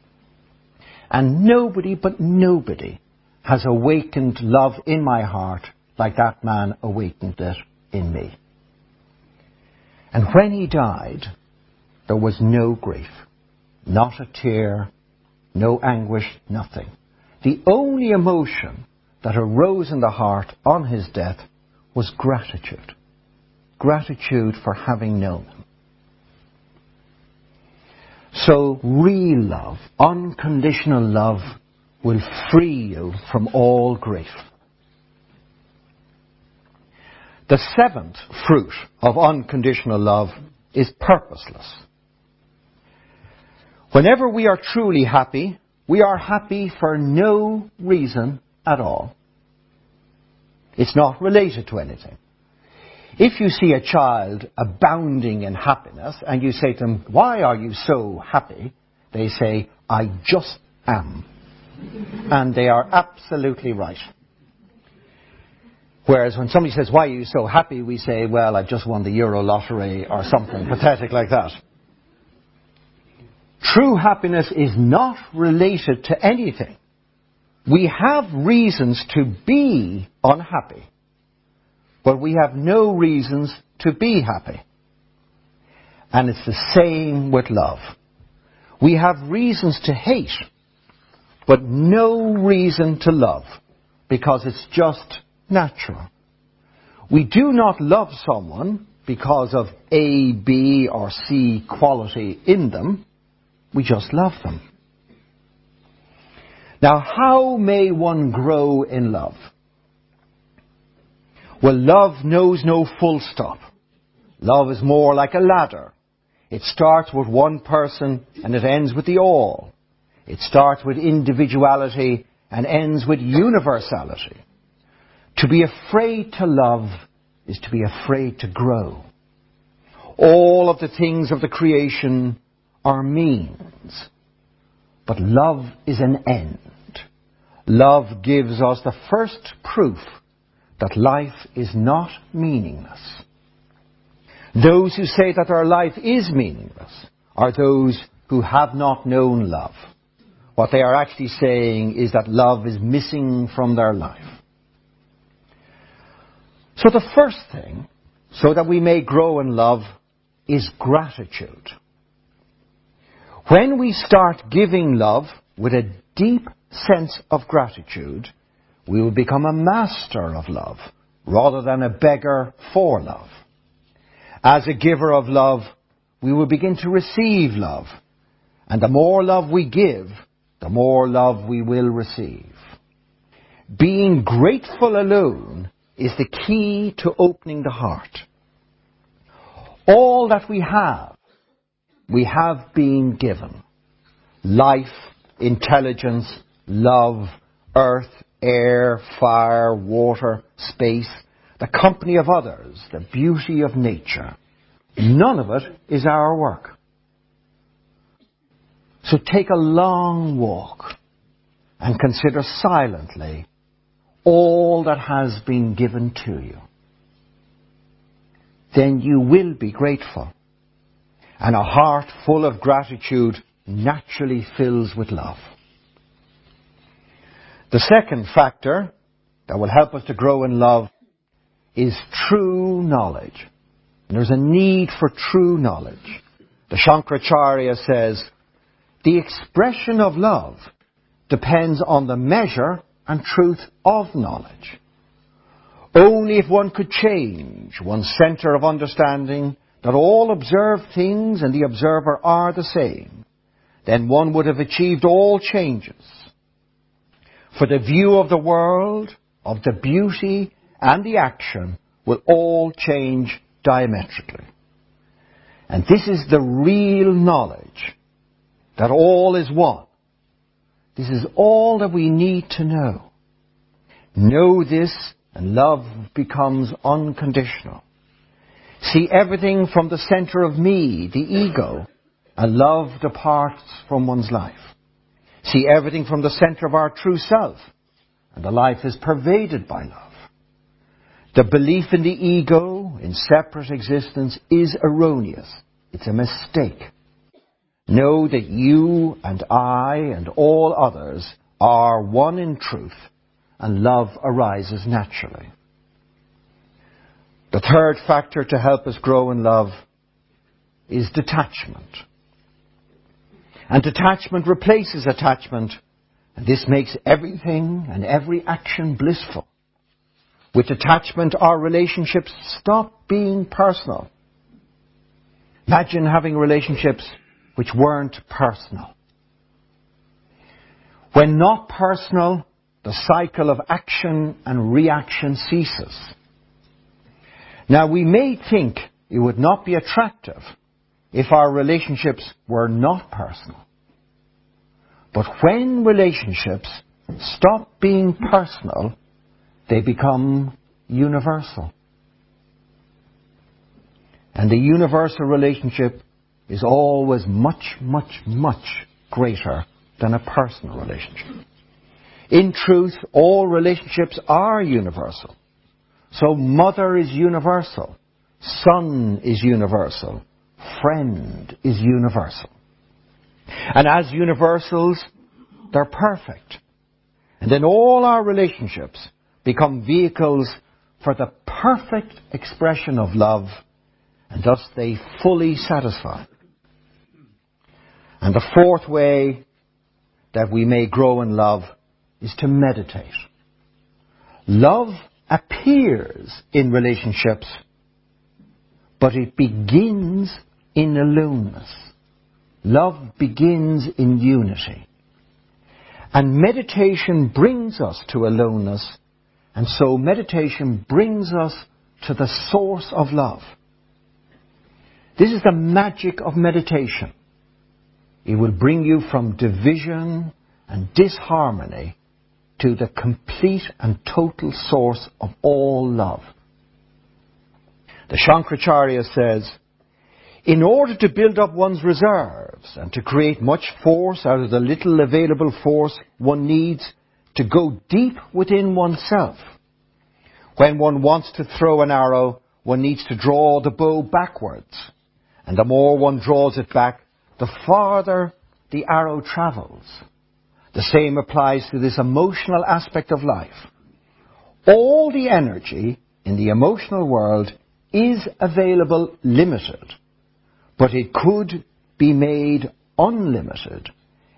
Speaker 1: And nobody but nobody has awakened love in my heart like that man awakened it in me. And when he died, there was no grief, not a tear, no anguish, nothing. The only emotion that arose in the heart on his death was gratitude. Gratitude for having known. So real love, unconditional love, will free you from all grief. The seventh fruit of unconditional love is purposeless. Whenever we are truly happy, we are happy for no reason at all. It's not related to anything. If you see a child abounding in happiness and you say to them, why are you so happy? They say, I just am. And they are absolutely right. Whereas when somebody says, why are you so happy? We say, well, I've just won the Euro lottery or something pathetic like that. True happiness is not related to anything. We have reasons to be unhappy but we have no reasons to be happy. And it's the same with love. We have reasons to hate, but no reason to love, because it's just natural. We do not love someone because of A, B, or C quality in them. We just love them. Now, how may one grow in love? Well, love knows no full stop. Love is more like a ladder. It starts with one person and it ends with the all. It starts with individuality and ends with universality. To be afraid to love is to be afraid to grow. All of the things of the creation are means. But love is an end. Love gives us the first proof that life is not meaningless. Those who say that our life is meaningless are those who have not known love. what they are actually saying is that love is missing from their life. So the first thing, so that we may grow in love, is gratitude. When we start giving love with a deep sense of gratitude, we will become a master of love rather than a beggar for love. As a giver of love, we will begin to receive love. And the more love we give, the more love we will receive. Being grateful alone is the key to opening the heart. All that we have, we have been given. Life, intelligence, love, earth, air, fire, water, space, the company of others, the beauty of nature. None of it is our work. So take a long walk and consider silently all that has been given to you. Then you will be grateful. And a heart full of gratitude naturally fills with love. The second factor that will help us to grow in love is true knowledge. And there's a need for true knowledge. The Shankaracharya says, the expression of love depends on the measure and truth of knowledge. Only if one could change one's center of understanding that all observed things and the observer are the same, then one would have achieved all changes. For the view of the world, of the beauty and the action will all change diametrically. And this is the real knowledge that all is one. This is all that we need to know. Know this and love becomes unconditional. See everything from the center of me, the ego, and love departs from one's life. See everything from the center of our true self, and the life is pervaded by love. The belief in the ego, in separate existence, is erroneous. It's a mistake. Know that you and I and all others are one in truth, and love arises naturally. The third factor to help us grow in love is detachment. And detachment replaces attachment, and this makes everything and every action blissful. With detachment, our relationships stop being personal. Imagine having relationships which weren't personal. When not personal, the cycle of action and reaction ceases. Now we may think it would not be attractive if our relationships were not personal. But when relationships stop being personal, they become universal. And the universal relationship is always much, much, much greater than a personal relationship. In truth, all relationships are universal. So mother is universal. Son is universal. Friend is universal. And as universals, they're perfect. And then all our relationships become vehicles for the perfect expression of love, and thus they fully satisfy. And the fourth way that we may grow in love is to meditate. Love appears in relationships, but it begins in aloneness. Love begins in unity. And meditation brings us to aloneness and so meditation brings us to the source of love. This is the magic of meditation. It will bring you from division and disharmony to the complete and total source of all love. The Shankaracharya says, in order to build up one's reserves and to create much force out of the little available force, one needs to go deep within oneself. When one wants to throw an arrow, one needs to draw the bow backwards. And the more one draws it back, the farther the arrow travels. The same applies to this emotional aspect of life. All the energy in the emotional world is available limited, but it could be made unlimited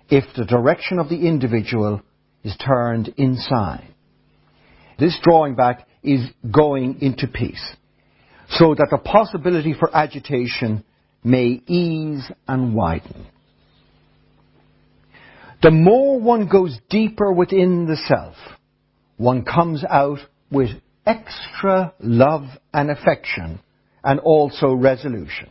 Speaker 1: if the direction of the individual is turned inside. This drawing back is going into peace, so that the possibility for agitation may ease and widen. The more one goes deeper within the self, one comes out with extra love and affection and also resolution.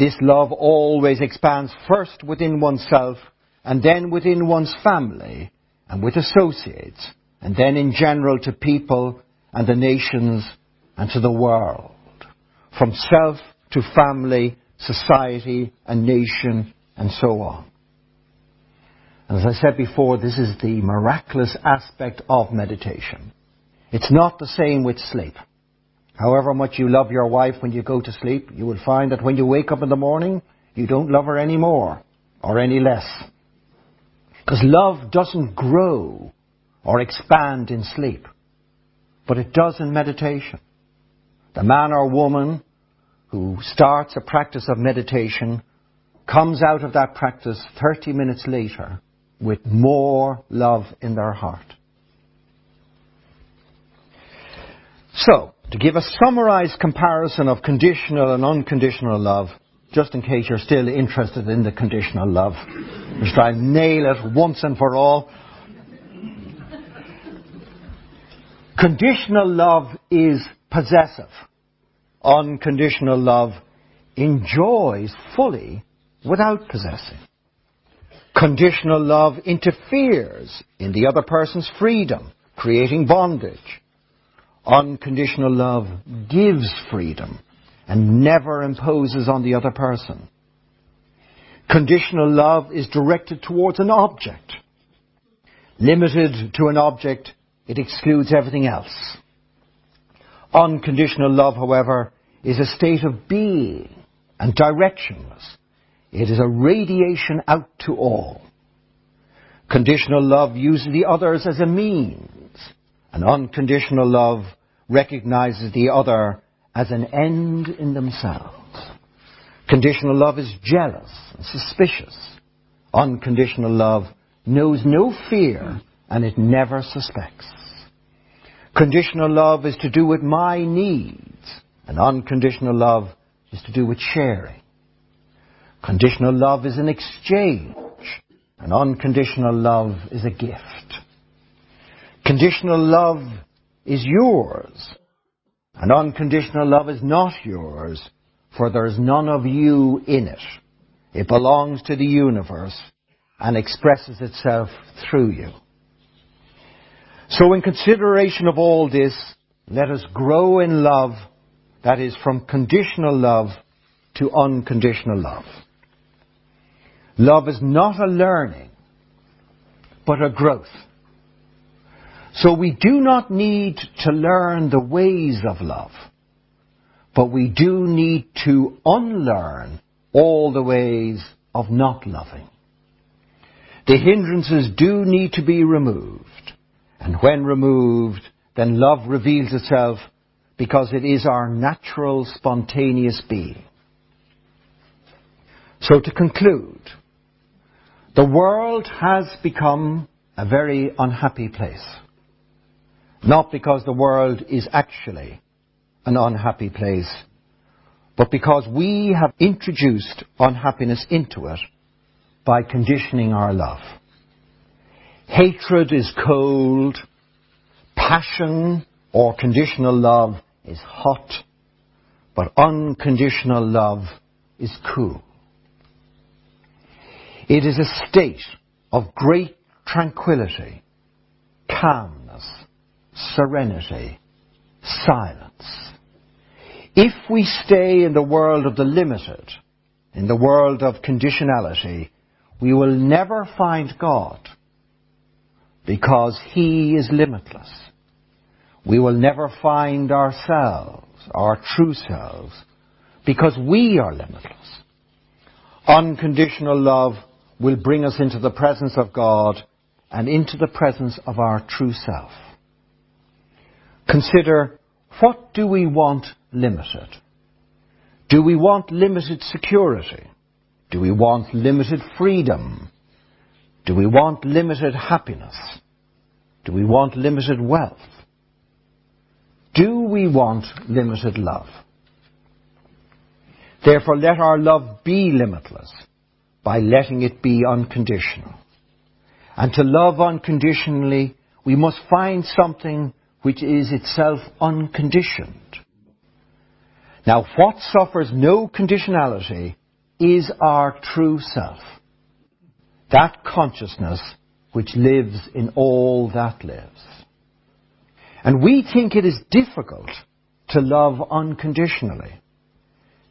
Speaker 1: This love always expands first within oneself and then within one's family and with associates and then in general to people and the nations and to the world. From self to family, society and nation and so on. And as I said before, this is the miraculous aspect of meditation. It's not the same with sleep. However much you love your wife when you go to sleep, you will find that when you wake up in the morning, you don't love her any more or any less. Because love doesn't grow or expand in sleep, but it does in meditation. The man or woman who starts a practice of meditation comes out of that practice 30 minutes later with more love in their heart. So, to give a summarized comparison of conditional and unconditional love, just in case you're still interested in the conditional love, just try and nail it once and for all. Conditional love is possessive. Unconditional love enjoys fully without possessing. Conditional love interferes in the other person's freedom, creating bondage. Unconditional love gives freedom and never imposes on the other person. Conditional love is directed towards an object. Limited to an object, it excludes everything else. Unconditional love, however, is a state of being and directionless it is a radiation out to all. Conditional love uses the others as a means. and unconditional love recognizes the other as an end in themselves. Conditional love is jealous and suspicious. Unconditional love knows no fear and it never suspects. Conditional love is to do with my needs, and unconditional love is to do with sharing. Conditional love is an exchange, and unconditional love is a gift. Conditional love is yours, and unconditional love is not yours, for there is none of you in it. It belongs to the universe and expresses itself through you. So in consideration of all this, let us grow in love that is from conditional love to unconditional love. Love is not a learning, but a growth. So we do not need to learn the ways of love, but we do need to unlearn all the ways of not loving. The hindrances do need to be removed, and when removed, then love reveals itself because it is our natural, spontaneous being. So to conclude, the world has become a very unhappy place. Not because the world is actually an unhappy place, but because we have introduced unhappiness into it by conditioning our love. Hatred is cold, passion or conditional love is hot, but unconditional love is cool. It is a state of great tranquility, calmness, serenity, silence. If we stay in the world of the limited, in the world of conditionality, we will never find God because He is limitless. We will never find ourselves, our true selves, because we are limitless. Unconditional love will bring us into the presence of God and into the presence of our true self. Consider what do we want limited? Do we want limited security? Do we want limited freedom? Do we want limited happiness? Do we want limited wealth? Do we want limited love? Therefore, let our love be limitless by letting it be unconditional. And to love unconditionally, we must find something which is itself unconditioned. Now, what suffers no conditionality is our true self. That consciousness which lives in all that lives. And we think it is difficult to love unconditionally.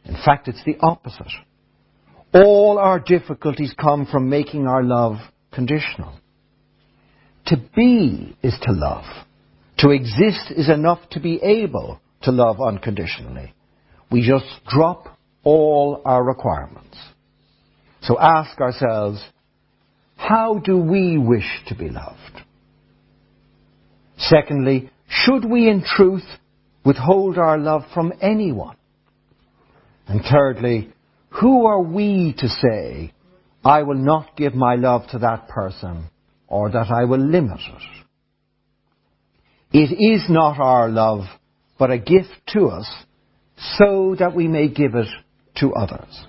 Speaker 1: In fact, it's the opposite. All our difficulties come from making our love conditional. To be is to love. To exist is enough to be able to love unconditionally. We just drop all our requirements. So ask ourselves, how do we wish to be loved? Secondly, should we in truth withhold our love from anyone? And thirdly, who are we to say, I will not give my love to that person or that I will limit it? It is not our love, but a gift to us so that we may give it to others.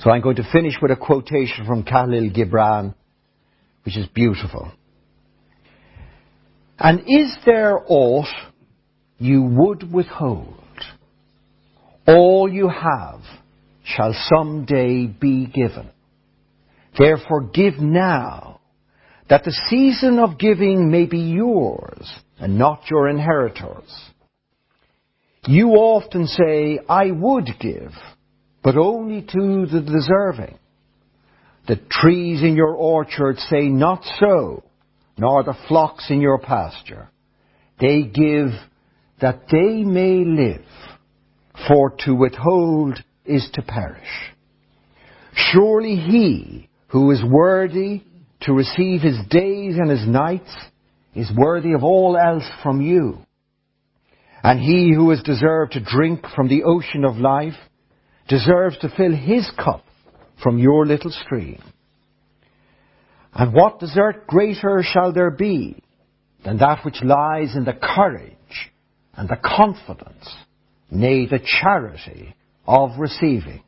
Speaker 1: So I'm going to finish with a quotation from Kahlil Gibran, which is beautiful. And is there aught you would withhold? All you have shall some day be given. Therefore give now, that the season of giving may be yours and not your inheritors. You often say, I would give, but only to the deserving. The trees in your orchard say, Not so, nor the flocks in your pasture. They give that they may live, for to withhold is to perish. Surely he who is worthy to receive his days and his nights is worthy of all else from you. And he who is deserved to drink from the ocean of life deserves to fill his cup from your little stream. And what desert greater shall there be than that which lies in the courage and the confidence, nay, the charity of receiving?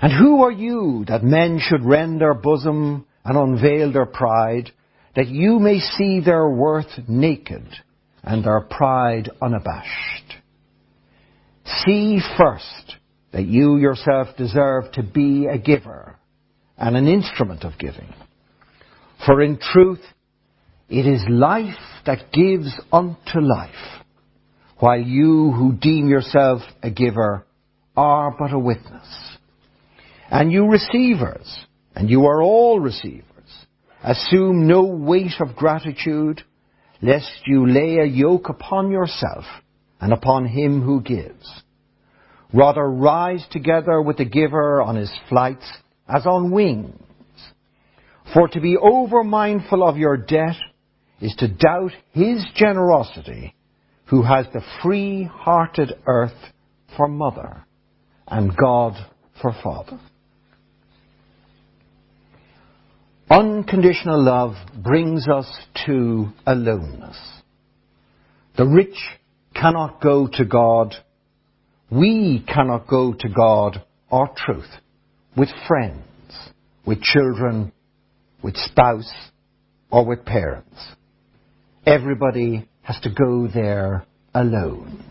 Speaker 1: And who are you that men should rend their bosom and unveil their pride, that you may see their worth naked and their pride unabashed? See first that you yourself deserve to be a giver and an instrument of giving. For in truth, it is life that gives unto life, while you who deem yourself a giver are but a witness. And you receivers, and you are all receivers, assume no weight of gratitude, lest you lay a yoke upon yourself and upon him who gives. Rather rise together with the giver on his flights as on wings. For to be over mindful of your debt is to doubt his generosity who has the free hearted earth for mother and God for father. Unconditional love brings us to aloneness. The rich cannot go to God. We cannot go to God or truth with friends, with children, with spouse, or with parents. Everybody has to go there alone.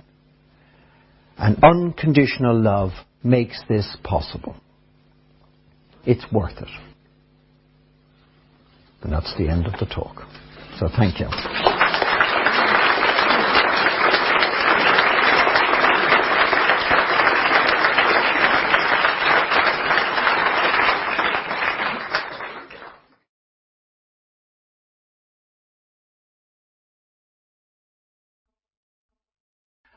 Speaker 1: And unconditional love makes this possible. It's worth it. And that's the end of the talk. So thank you.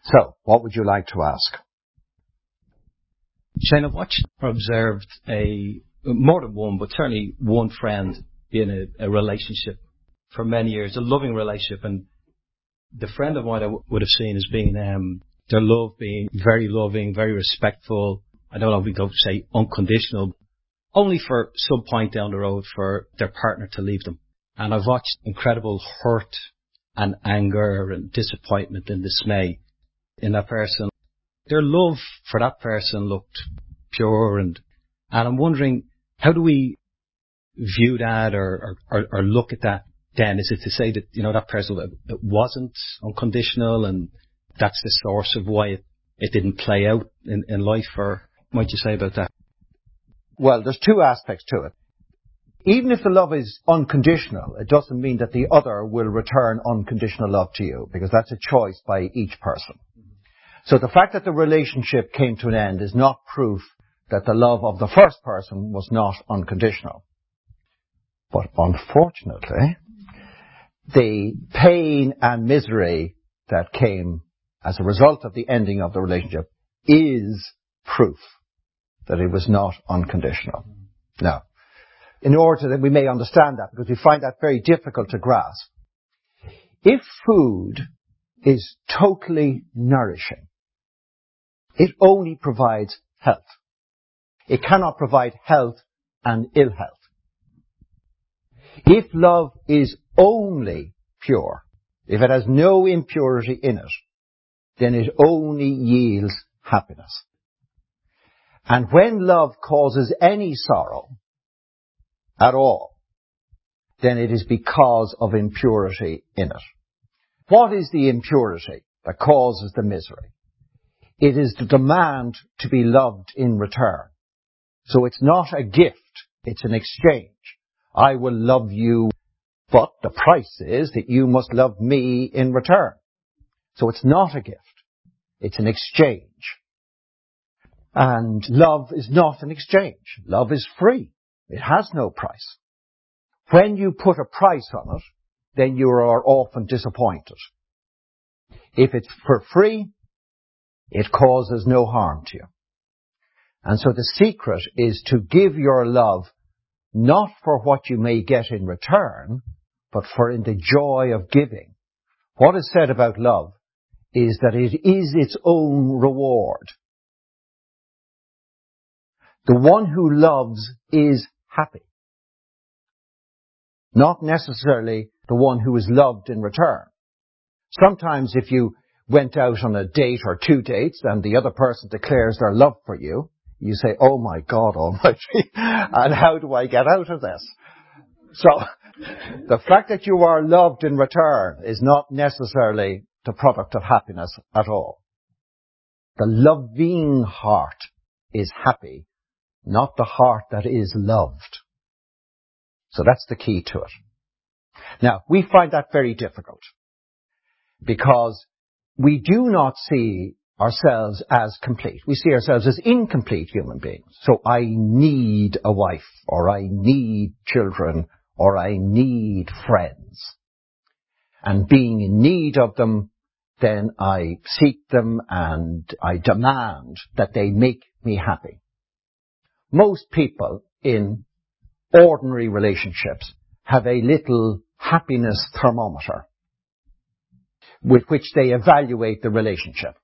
Speaker 1: So, what would you like to ask?
Speaker 2: Shane, I've watched or observed a more than one, but certainly one friend in a, a relationship for many years, a loving relationship, and the friend of mine I w- would have seen as being um, their love being very loving, very respectful. I don't know if we go say unconditional, only for some point down the road for their partner to leave them. And I've watched incredible hurt and anger and disappointment and dismay in that person. Their love for that person looked pure and, and I'm wondering, how do we view that or, or, or look at that then? Is it to say that, you know, that person it wasn't unconditional and that's the source of why it, it didn't play out in, in life or might you say about that?
Speaker 1: Well, there's two aspects to it. Even if the love is unconditional, it doesn't mean that the other will return unconditional love to you because that's a choice by each person. So the fact that the relationship came to an end is not proof that the love of the first person was not unconditional. But unfortunately, the pain and misery that came as a result of the ending of the relationship is proof that it was not unconditional. Now, in order that we may understand that, because we find that very difficult to grasp, if food is totally nourishing, it only provides health. It cannot provide health and ill health. If love is only pure, if it has no impurity in it, then it only yields happiness. And when love causes any sorrow at all, then it is because of impurity in it. What is the impurity that causes the misery? It is the demand to be loved in return. So it's not a gift, it's an exchange. I will love you, but the price is that you must love me in return. So it's not a gift. It's an exchange. And love is not an exchange. Love is free. It has no price. When you put a price on it, then you are often disappointed. If it's for free, it causes no harm to you. And so the secret is to give your love not for what you may get in return, but for in the joy of giving. What is said about love is that it is its own reward. The one who loves is happy. Not necessarily the one who is loved in return. Sometimes if you went out on a date or two dates and the other person declares their love for you, you say, oh my God almighty, and how do I get out of this? So, the fact that you are loved in return is not necessarily the product of happiness at all. The loving heart is happy, not the heart that is loved. So that's the key to it. Now, we find that very difficult because we do not see ourselves as complete. We see ourselves as incomplete human beings. So I need a wife, or I need children, or I need friends. And being in need of them, then I seek them and I demand that they make me happy. Most people in ordinary relationships have a little happiness thermometer with which they evaluate the relationship.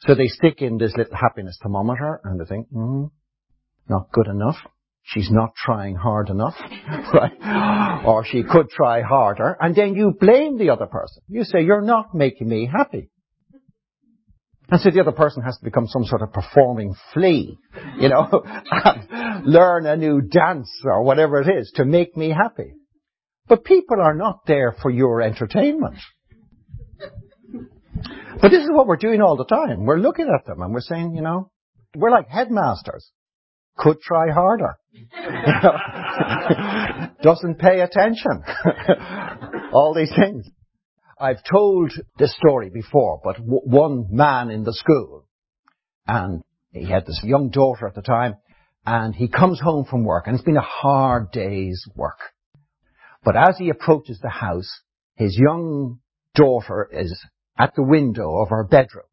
Speaker 1: So they stick in this little happiness thermometer and they think, hmm, not good enough. She's not trying hard enough, right? Or she could try harder. And then you blame the other person. You say, you're not making me happy. And so the other person has to become some sort of performing flea, you know, learn a new dance or whatever it is to make me happy. But people are not there for your entertainment. But this is what we're doing all the time. We're looking at them and we're saying, you know, we're like headmasters. Could try harder. Doesn't pay attention. all these things. I've told this story before, but w- one man in the school, and he had this young daughter at the time, and he comes home from work, and it's been a hard day's work. But as he approaches the house, his young daughter is at the window of her bedroom.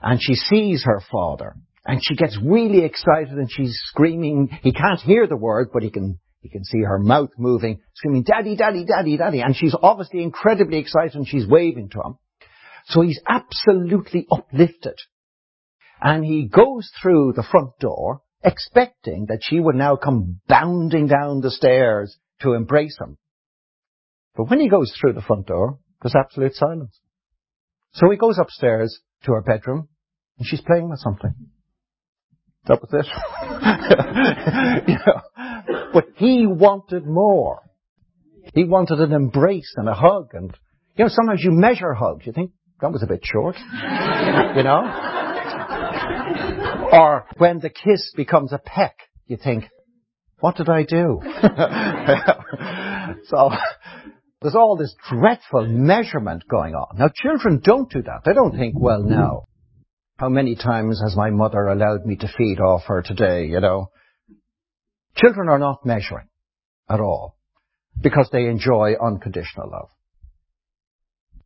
Speaker 1: And she sees her father. And she gets really excited and she's screaming. He can't hear the word, but he can You can see her mouth moving, screaming, Daddy, Daddy, Daddy, Daddy. And she's obviously incredibly excited and she's waving to him. So he's absolutely uplifted. And he goes through the front door, expecting that she would now come bounding down the stairs to embrace him. But when he goes through the front door, there's absolute silence. So he goes upstairs to her bedroom, and she's playing with something. That was it. but he wanted more. He wanted an embrace and a hug, and you know, sometimes you measure hugs. You think that was a bit short, you know. Or when the kiss becomes a peck, you think, what did I do? so there's all this dreadful measurement going on. Now children don't do that. They don't think, well now, how many times has my mother allowed me to feed off her today, you know? Children are not measuring at all because they enjoy unconditional love.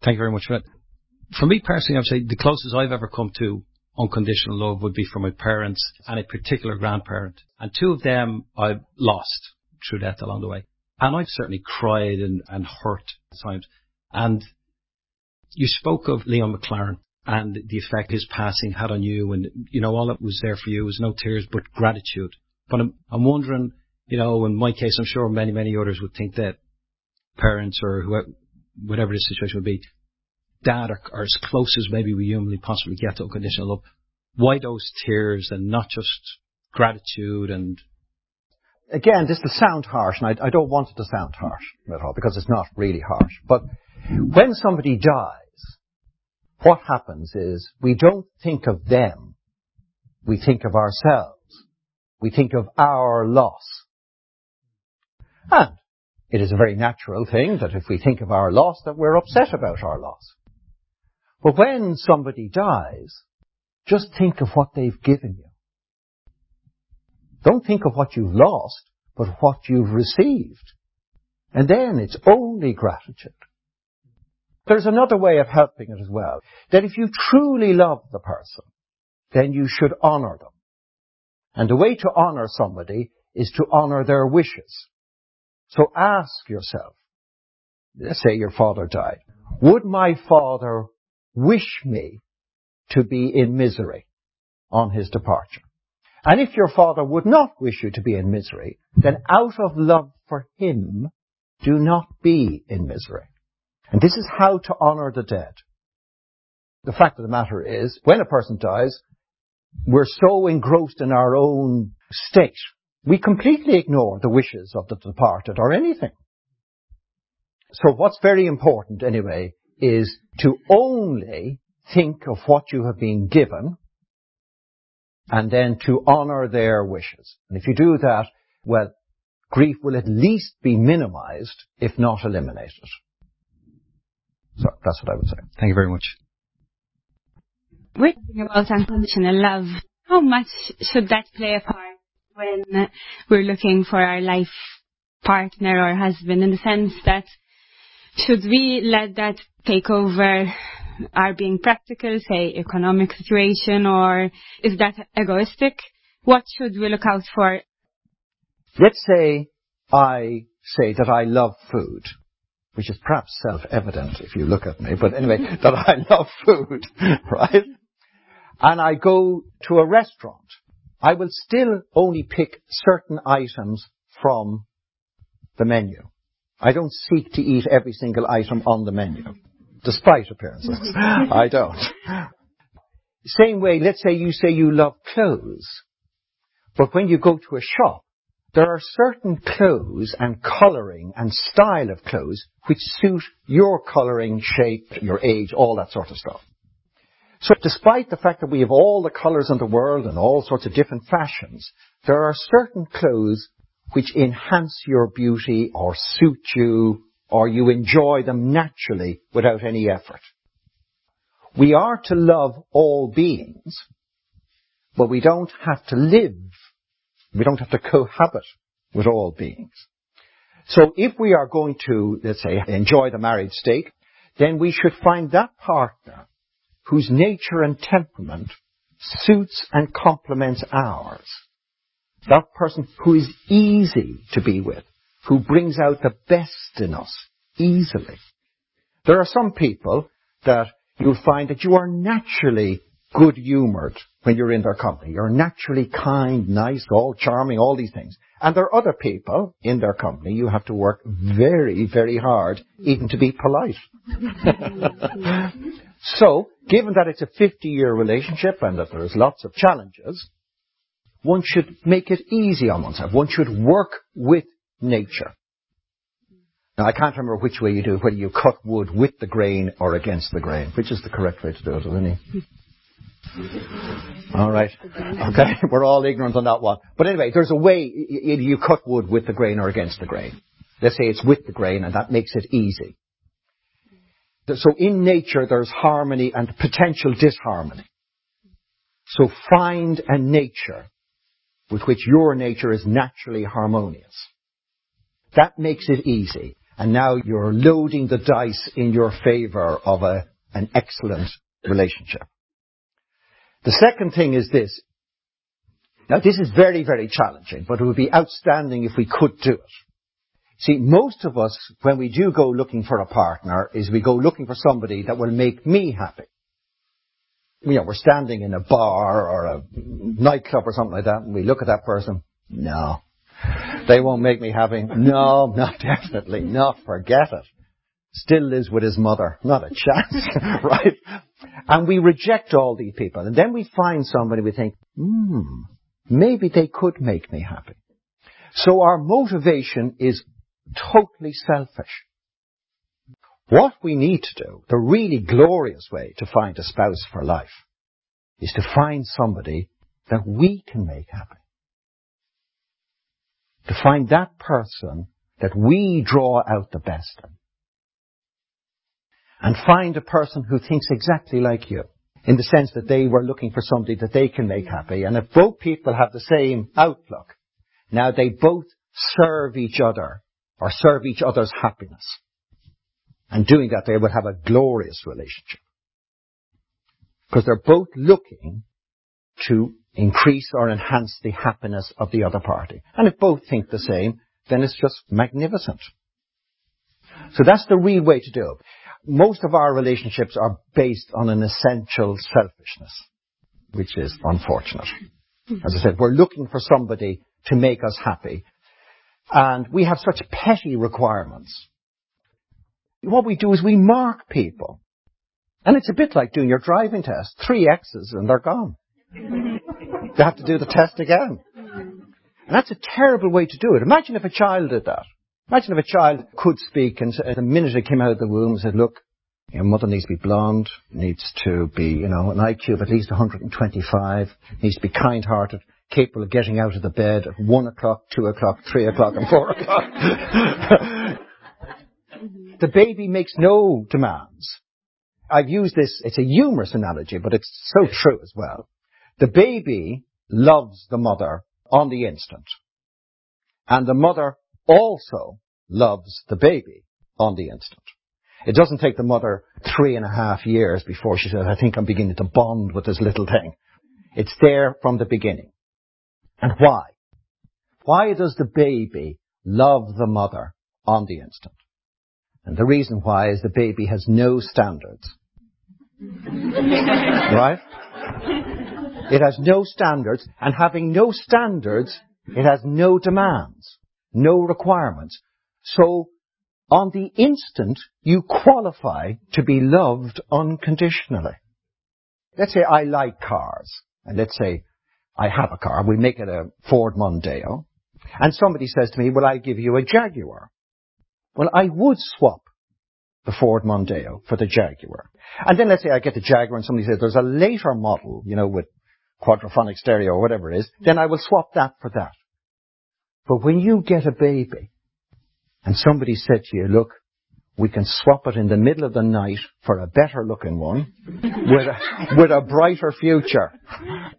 Speaker 2: Thank you very much for that. For me personally, I would say the closest I've ever come to unconditional love would be from my parents and a particular grandparent. And two of them I've lost through death along the way. And I've certainly cried and, and hurt at times. And you spoke of Leon MacLaren and the effect his passing had on you. And, you know, all that was there for you was no tears, but gratitude. But I'm, I'm wondering, you know, in my case, I'm sure many, many others would think that parents or whoever, whatever the situation would be, dad are, are as close as maybe we humanly possibly get to unconditional love. Why those tears and not just gratitude and
Speaker 1: again, this will sound harsh, and I, I, don't want it to sound harsh at all, because it's not really harsh. But when somebody dies, what happens is we don't think of them. We think of ourselves. We think of our loss. And it is a very natural thing that if we think of our loss, that we're upset about our loss. But when somebody dies, just think of what they've given you. Don't think of what you've lost, but what you've received. And then it's only gratitude. There's another way of helping it as well. That if you truly love the person, then you should honour them. And the way to honour somebody is to honour their wishes. So ask yourself, say your father died, would my father wish me to be in misery on his departure? And if your father would not wish you to be in misery, then out of love for him, do not be in misery. And this is how to honor the dead. The fact of the matter is, when a person dies, we're so engrossed in our own state, we completely ignore the wishes of the departed or anything. So what's very important anyway is to only think of what you have been given and then to honor their wishes. And if you do that, well, grief will at least be minimized, if not eliminated. So that's what I would say.
Speaker 2: Thank you very much.
Speaker 3: We're talking about unconditional love. How much should that play a part when we're looking for our life partner or husband in the sense that should we let that take over are being practical, say economic situation, or is that egoistic? What should we look out for?
Speaker 1: Let's say I say that I love food, which is perhaps self-evident if you look at me, but anyway, that I love food, right? And I go to a restaurant. I will still only pick certain items from the menu. I don't seek to eat every single item on the menu despite appearances. Mm-hmm. I don't. Same way, let's say you say you love clothes, but when you go to a shop, there are certain clothes and colouring and style of clothes which suit your colouring, shape, your age, all that sort of stuff. So despite the fact that we have all the colours in the world and all sorts of different fashions, there are certain clothes which enhance your beauty or suit you or you enjoy them naturally without any effort. We are to love all beings, but we don't have to live, we don't have to cohabit with all beings. So if we are going to, let's say, enjoy the married state, then we should find that partner whose nature and temperament suits and complements ours. That person who is easy to be with, who brings out the best in us easily. There are some people that you'll find that you are naturally good humoured when you're in their company. You're naturally kind, nice, all charming, all these things. And there are other people in their company you have to work very, very hard even to be polite. so, given that it's a 50 year relationship and that there's lots of challenges, one should make it easy on oneself. One should work with nature. Now, I can't remember which way you do it, whether you cut wood with the grain or against the grain. Which is the correct way to do it, isn't it? All right. Okay. We're all ignorant on that one. But anyway, there's a way you cut wood with the grain or against the grain. Let's say it's with the grain and that makes it easy. So in nature, there's harmony and potential disharmony. So find a nature with which your nature is naturally harmonious. That makes it easy. And now you're loading the dice in your favor of an excellent relationship. The second thing is this. Now this is very, very challenging, but it would be outstanding if we could do it. See, most of us, when we do go looking for a partner, is we go looking for somebody that will make me happy. You know, we're standing in a bar or a nightclub or something like that, and we look at that person. No. They won't make me happy. No, not definitely. No, forget it still lives with his mother. Not a chance, right? And we reject all these people. And then we find somebody we think, hmm, maybe they could make me happy. So our motivation is totally selfish. What we need to do, the really glorious way to find a spouse for life, is to find somebody that we can make happy. To find that person that we draw out the best in and find a person who thinks exactly like you in the sense that they were looking for somebody that they can make happy. And if both people have the same outlook, now they both serve each other or serve each other's happiness. And doing that, they would have a glorious relationship. Because they're both looking to increase or enhance the happiness of the other party. And if both think the same, then it's just magnificent. So that's the real way to do it most of our relationships are based on an essential selfishness, which is unfortunate. As I said, we're looking for somebody to make us happy. And we have such petty requirements. What we do is we mark people. And it's a bit like doing your driving test. Three X's and they're gone. They have to do the test again. And that's a terrible way to do it. Imagine if a child did that. Imagine if a child could speak and the minute it came out of the womb said, look, your mother needs to be blonde, needs to be, you know, an IQ of at least 125, needs to be kind-hearted, capable of getting out of the bed at 1 o'clock, 2 o'clock, 3 o'clock and 4 o'clock. the baby makes no demands. I've used this, it's a humorous analogy, but it's so true as well. The baby loves the mother on the instant. And the mother also loves the baby on the instant. It doesn't take the mother three and a half years before she says, I think I'm beginning to bond with this little thing. It's there from the beginning. And why? Why does the baby love the mother on the instant? And the reason why is the baby has no standards. right? It has no standards, and having no standards, it has no demands no requirements. So on the instant, you qualify to be loved unconditionally. Let's say I like cars, and let's say I have a car, we make it a Ford Mondeo, and somebody says to me, well, I'll give you a Jaguar. Well, I would swap the Ford Mondeo for the Jaguar. And then let's say I get the Jaguar and somebody says there's a later model, you know, with quadraphonic stereo or whatever it is, then I will swap that for that. But when you get a baby and somebody said to you, look, we can swap it in the middle of the night for a better looking one with a, with a brighter future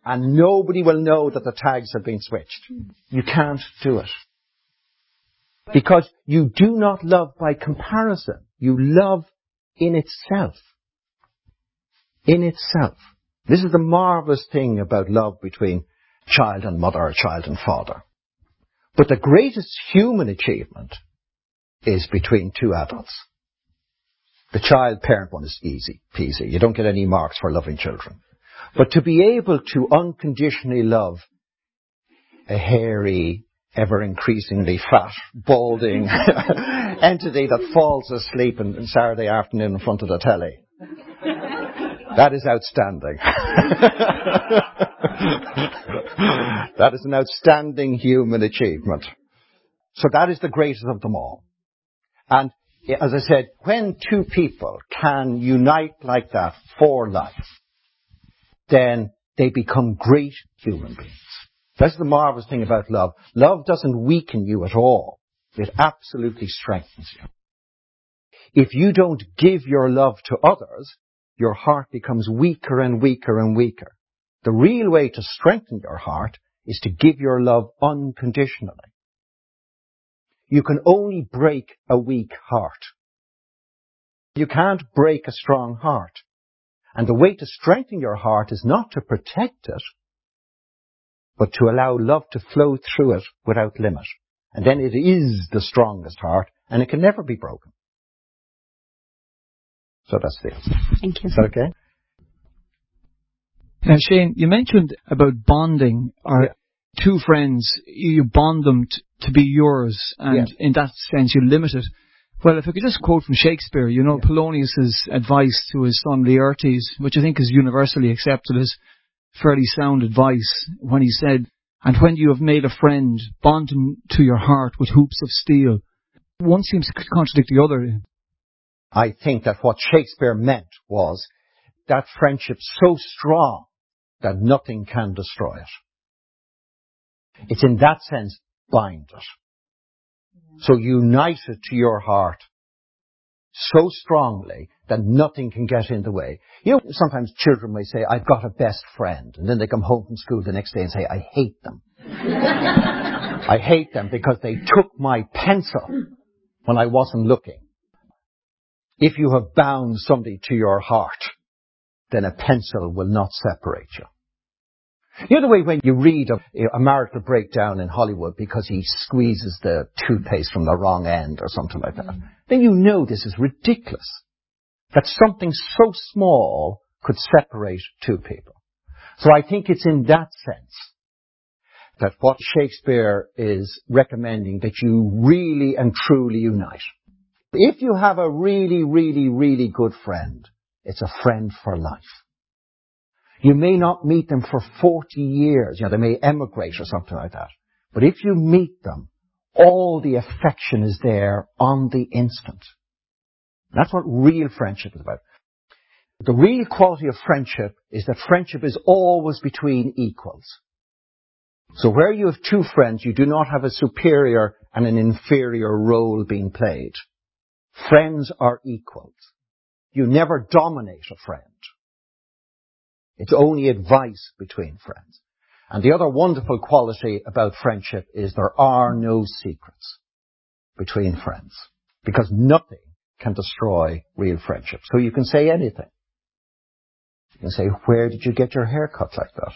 Speaker 1: and nobody will know that the tags have been switched. You can't do it. Because you do not love by comparison. You love in itself. In itself. This is the marvelous thing about love between child and mother or child and father. But the greatest human achievement is between two adults. The child parent one is easy peasy. You don't get any marks for loving children. But to be able to unconditionally love a hairy, ever increasingly fat, balding entity that falls asleep on Saturday afternoon in front of the telly. That is outstanding. that is an outstanding human achievement. So that is the greatest of them all. And as I said, when two people can unite like that for life, then they become great human beings. That's the marvelous thing about love. Love doesn't weaken you at all. It absolutely strengthens you. If you don't give your love to others, your heart becomes weaker and weaker and weaker. The real way to strengthen your heart is to give your love unconditionally. You can only break a weak heart. You can't break a strong heart. And the way to strengthen your heart is not to protect it, but to allow love to flow through it without limit. And then it is the strongest heart, and it can never be broken. So that's the answer.
Speaker 3: Thank you.
Speaker 1: Is that okay?
Speaker 4: Now, Shane, you mentioned about bonding, or
Speaker 1: Yeah.
Speaker 4: two friends, you bond them t- to be yours, and
Speaker 1: Yeah.
Speaker 4: in that sense you limit it. Well, if I could just quote from Shakespeare, you know,
Speaker 1: Yeah.
Speaker 4: Polonius's advice to his son Laertes, which I think is universally accepted as fairly sound advice, when he said, And when you have made a friend, bond him to your heart with hoops of steel. One seems to contradict the other.
Speaker 1: I think that what Shakespeare meant was that friendship so strong that nothing can destroy it. It's in that sense, bind it. So unite it to your heart so strongly that nothing can get in the way. You know, sometimes children may say, I've got a best friend, and then they come home from school the next day and say, I hate them. I hate them because they took my pencil when I wasn't looking. If you have bound somebody to your heart, then a pencil will not separate you. The other way when you read of a marital breakdown in Hollywood because he squeezes the toothpaste from the wrong end or something like that, mm. then you know this is ridiculous. That something so small could separate two people. So I think it's in that sense that what Shakespeare is recommending that you really and truly unite. If you have a really, really, really good friend, it's a friend for life. You may not meet them for 40 years. You know, they may emigrate or something like that. But if you meet them, all the affection is there on the instant. That's what real friendship is about. The real quality of friendship is that friendship is always between equals. So where you have two friends, you do not have a superior and an inferior role being played. Friends are equals. You never dominate a friend. It's only advice between friends. And the other wonderful quality about friendship is there are no secrets between friends. Because nothing can destroy real friendship. So you can say anything. You can say, where did you get your hair cut like that?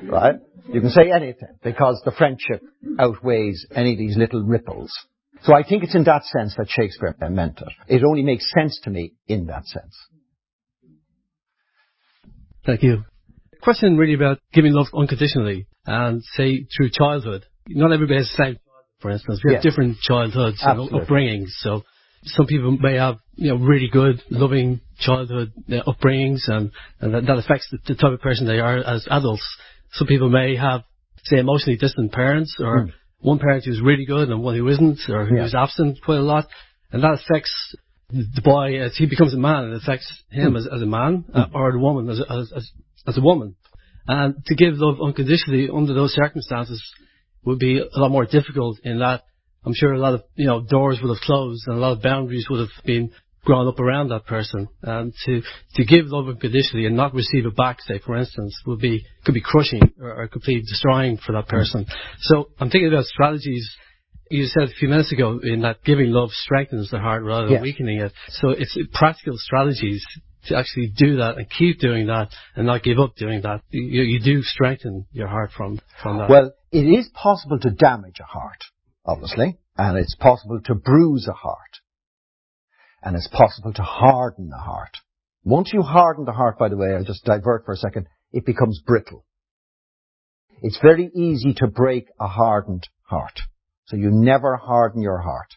Speaker 1: right? You can say anything because the friendship outweighs any of these little ripples. So I think it's in that sense that Shakespeare meant it. It only makes sense to me in that sense.
Speaker 5: Thank you. Question really about giving love unconditionally and say through childhood. Not everybody has the same, for instance. We have
Speaker 1: Yes.
Speaker 5: different childhoods and
Speaker 1: Absolutely.
Speaker 5: upbringings. So some people may have, you know, really good, loving childhood uh, upbringings and, and that, that affects the, the type of person they are as adults. Some people may have, say, emotionally distant parents or
Speaker 1: Mm.
Speaker 5: one parent who's really good and one who isn't or
Speaker 1: Yeah.
Speaker 5: who's absent quite a lot. And that affects the boy as he becomes a man. It affects him as, as a man uh, or the woman as, as, as, as a woman. And to give love unconditionally under those circumstances would be a lot more difficult in that I'm sure a lot of, you know, doors would have closed and a lot of boundaries would have been grown up around that person. And to, to give love unconditionally and not receive it back, say, for instance, would be, could be crushing or, or completely destroying for that person. So I'm thinking about strategies you said a few minutes ago in that giving love strengthens the heart rather than
Speaker 1: Yes.
Speaker 5: weakening it. So it's practical strategies to actually do that and keep doing that and not give up doing that, you, you do strengthen your heart from, from that.
Speaker 1: Well, it is possible to damage a heart, obviously, and it's possible to bruise a heart. And it's possible to harden the heart. Once you harden the heart, by the way, I'll just divert for a second, it becomes brittle. It's very easy to break a hardened heart. So you never harden your heart.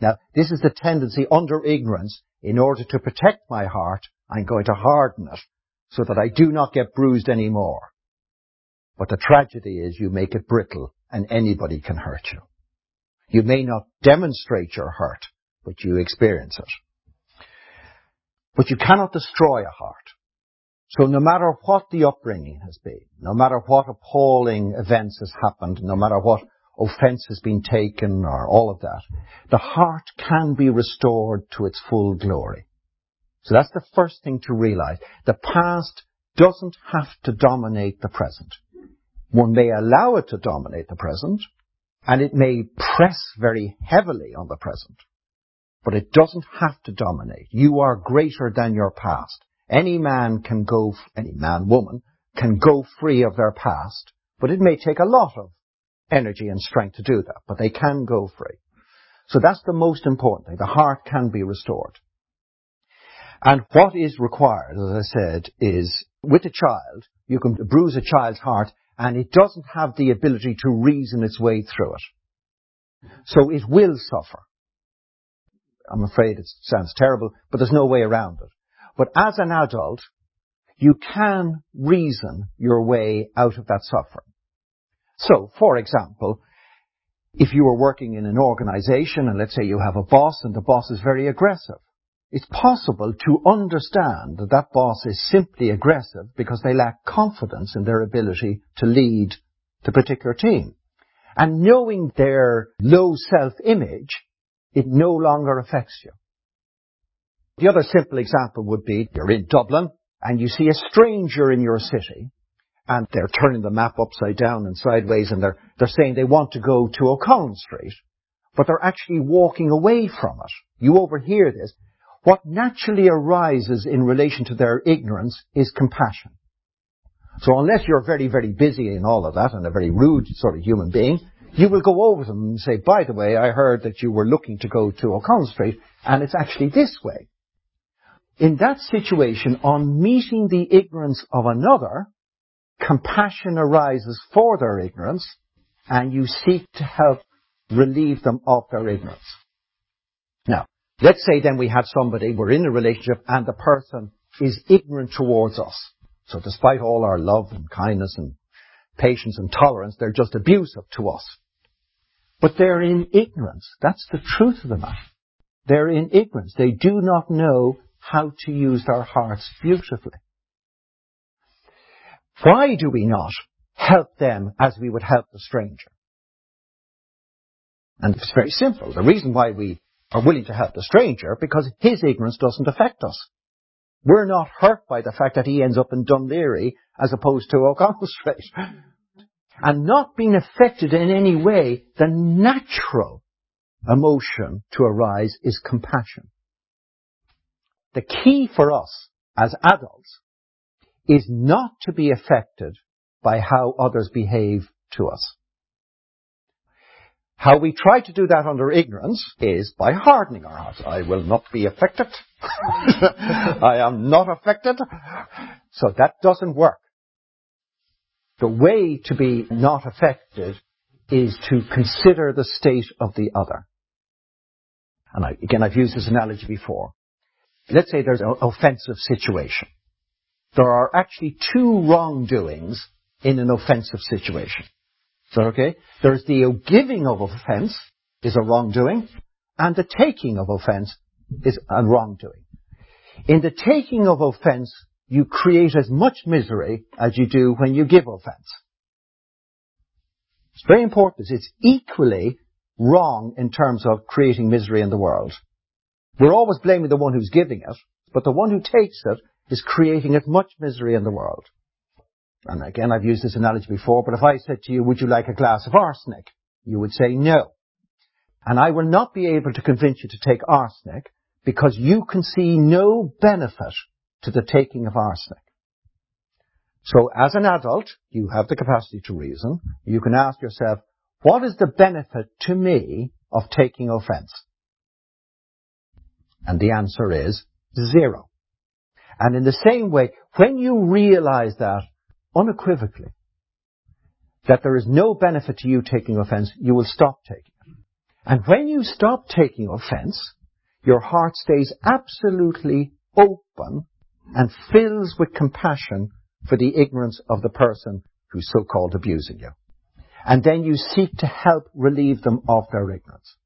Speaker 1: Now, this is the tendency under ignorance. In order to protect my heart, I'm going to harden it so that I do not get bruised anymore. But the tragedy is you make it brittle and anybody can hurt you. You may not demonstrate your hurt, but you experience it. But you cannot destroy a heart. So no matter what the upbringing has been, no matter what appalling events has happened, no matter what offense has been taken or all of that, the heart can be restored to its full glory. So that's the first thing to realize. The past doesn't have to dominate the present. One may allow it to dominate the present, and it may press very heavily on the present, but it doesn't have to dominate. You are greater than your past. Any man can go, any man, woman, can go free of their past, but it may take a lot of energy and strength to do that, but they can go free. So that's the most important thing. The heart can be restored. And what is required, as I said, is with a child, you can bruise a child's heart and it doesn't have the ability to reason its way through it. So it will suffer. I'm afraid it sounds terrible, but there's no way around it. But as an adult, you can reason your way out of that suffering. So, for example, if you are working in an organization and let's say you have a boss and the boss is very aggressive, it's possible to understand that that boss is simply aggressive because they lack confidence in their ability to lead the particular team. And knowing their low self-image, it no longer affects you. The other simple example would be you're in Dublin and you see a stranger in your city and they're turning the map upside down and sideways and they're, they're saying they want to go to O'Connell Street, but they're actually walking away from it. You overhear this. What naturally arises in relation to their ignorance is compassion. So unless you're very, very busy in all of that and a very rude sort of human being, you will go over them and say, by the way, I heard that you were looking to go to O'Connell Street and it's actually this way. In that situation, on meeting the ignorance of another, compassion arises for their ignorance and you seek to help relieve them of their ignorance. Now, let's say then we have somebody, we're in a relationship and the person is ignorant towards us. So despite all our love and kindness and patience and tolerance, they're just abusive to us. But they're in ignorance. That's the truth of the matter. They're in ignorance. They do not know how to use their hearts beautifully. Why do we not help them as we would help the stranger? And it's very simple. The reason why we are willing to help the stranger, because his ignorance doesn't affect us. We're not hurt by the fact that he ends up in Laoghaire as opposed to O'Connell Street. And not being affected in any way, the natural emotion to arise is compassion. The key for us as adults is not to be affected by how others behave to us. How we try to do that under ignorance is by hardening our hearts. I will not be affected. I am not affected. So that doesn't work. The way to be not affected is to consider the state of the other. And I, again, I've used this analogy before. Let's say there's an offensive situation there are actually two wrongdoings in an offensive situation. So, okay? There's the giving of offense is a wrongdoing, and the taking of offense is a wrongdoing. In the taking of offense, you create as much misery as you do when you give offense. It's very important. It's equally wrong in terms of creating misery in the world. We're always blaming the one who's giving it, but the one who takes it is creating as much misery in the world. And again, I've used this analogy before, but if I said to you, would you like a glass of arsenic? You would say no. And I will not be able to convince you to take arsenic because you can see no benefit to the taking of arsenic. So as an adult, you have the capacity to reason. You can ask yourself, what is the benefit to me of taking offense? And the answer is zero. And in the same way, when you realize that unequivocally, that there is no benefit to you taking offense, you will stop taking it. And when you stop taking offense, your heart stays absolutely open and fills with compassion for the ignorance of the person who's so-called abusing you. And then you seek to help relieve them of their ignorance.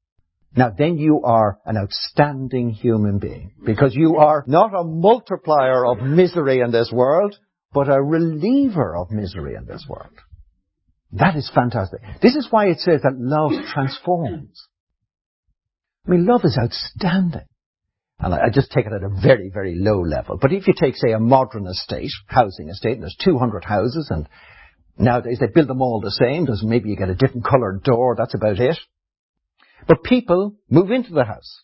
Speaker 1: Now then you are an outstanding human being because you are not a multiplier of misery in this world, but a reliever of misery in this world. That is fantastic. This is why it says that love transforms. I mean, love is outstanding. And I just take it at a very, very low level. But if you take, say, a modern estate, housing estate, and there's 200 houses, and nowadays they build them all the same, there's maybe you get a different coloured door, that's about it. But people move into the house,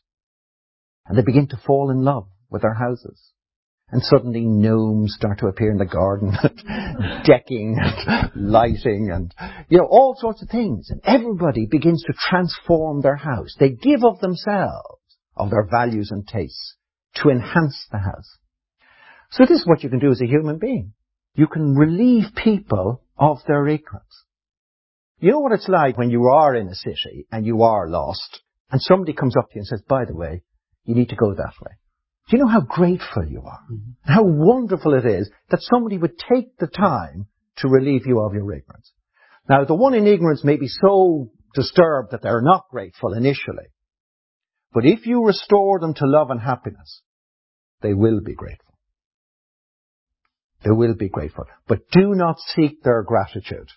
Speaker 1: and they begin to fall in love with their houses. And suddenly gnomes start to appear in the garden, decking and lighting and, you know, all sorts of things. And everybody begins to transform their house. They give of themselves, of their values and tastes, to enhance the house. So this is what you can do as a human being. You can relieve people of their ignorance. You know what it's like when you are in a city and you are lost and somebody comes up to you and says, by the way, you need to go that way. Do you know how grateful you are? Mm-hmm. How wonderful it is that somebody would take the time to relieve you of your ignorance. Now, the one in ignorance may be so disturbed that they're not grateful initially. But if you restore them to love and happiness, they will be grateful. They will be grateful. But do not seek their gratitude.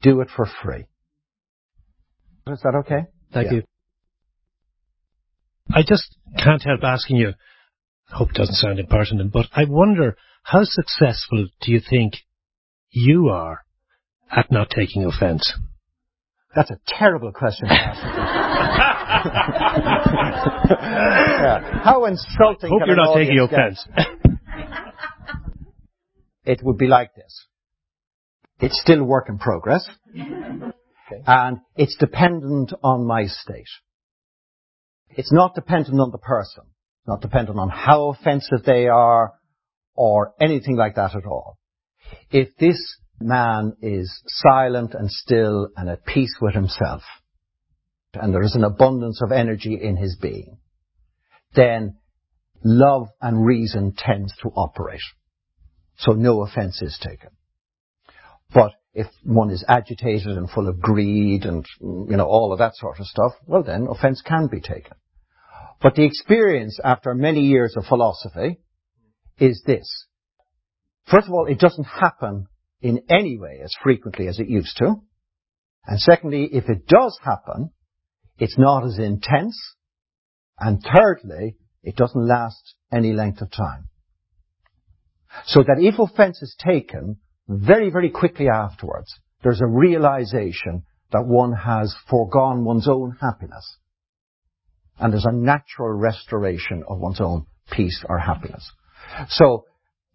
Speaker 1: Do it for free. Is that okay?
Speaker 5: Thank yeah. you.
Speaker 6: I just can't help asking you, I hope it doesn't sound impertinent, but I wonder how successful do you think you are at not taking offence?
Speaker 1: That's a terrible question to ask. yeah. How insulting!
Speaker 6: Hope you're not taking offence.
Speaker 1: it would be like this. It's still work in progress, okay. and it's dependent on my state. It's not dependent on the person not dependent on how offensive they are or anything like that at all. If this man is silent and still and at peace with himself, and there is an abundance of energy in his being, then love and reason tends to operate. So no offense is taken. But if one is agitated and full of greed and, you know, all of that sort of stuff, well then offense can be taken. But the experience after many years of philosophy is this. First of all, it doesn't happen in any way as frequently as it used to. And secondly, if it does happen, it's not as intense. And thirdly, it doesn't last any length of time. So that if offense is taken, very, very quickly afterwards, there's a realization that one has foregone one's own happiness and there's a natural restoration of one's own peace or happiness. So,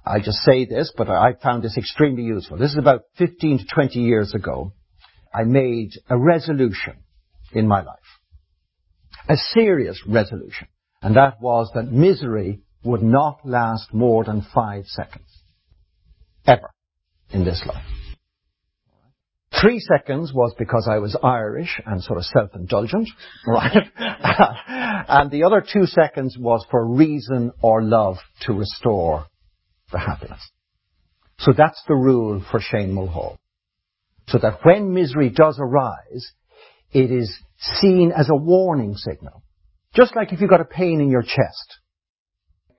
Speaker 1: I just say this, but I found this extremely useful. This is about 15 to 20 years ago. I made a resolution in my life. A serious resolution. And that was that misery would not last more than five seconds. Ever. In this life. Three seconds was because I was Irish and sort of self-indulgent, right? and the other two seconds was for reason or love to restore the happiness. So that's the rule for Shane Mulhall. So that when misery does arise, it is seen as a warning signal. Just like if you've got a pain in your chest.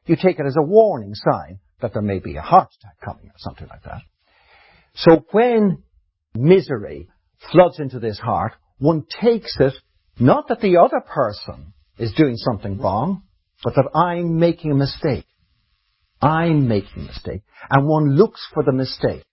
Speaker 1: You take it as a warning sign that there may be a heart attack coming or something like that. So when misery floods into this heart, one takes it not that the other person is doing something wrong, but that I'm making a mistake. I'm making a mistake. And one looks for the mistake.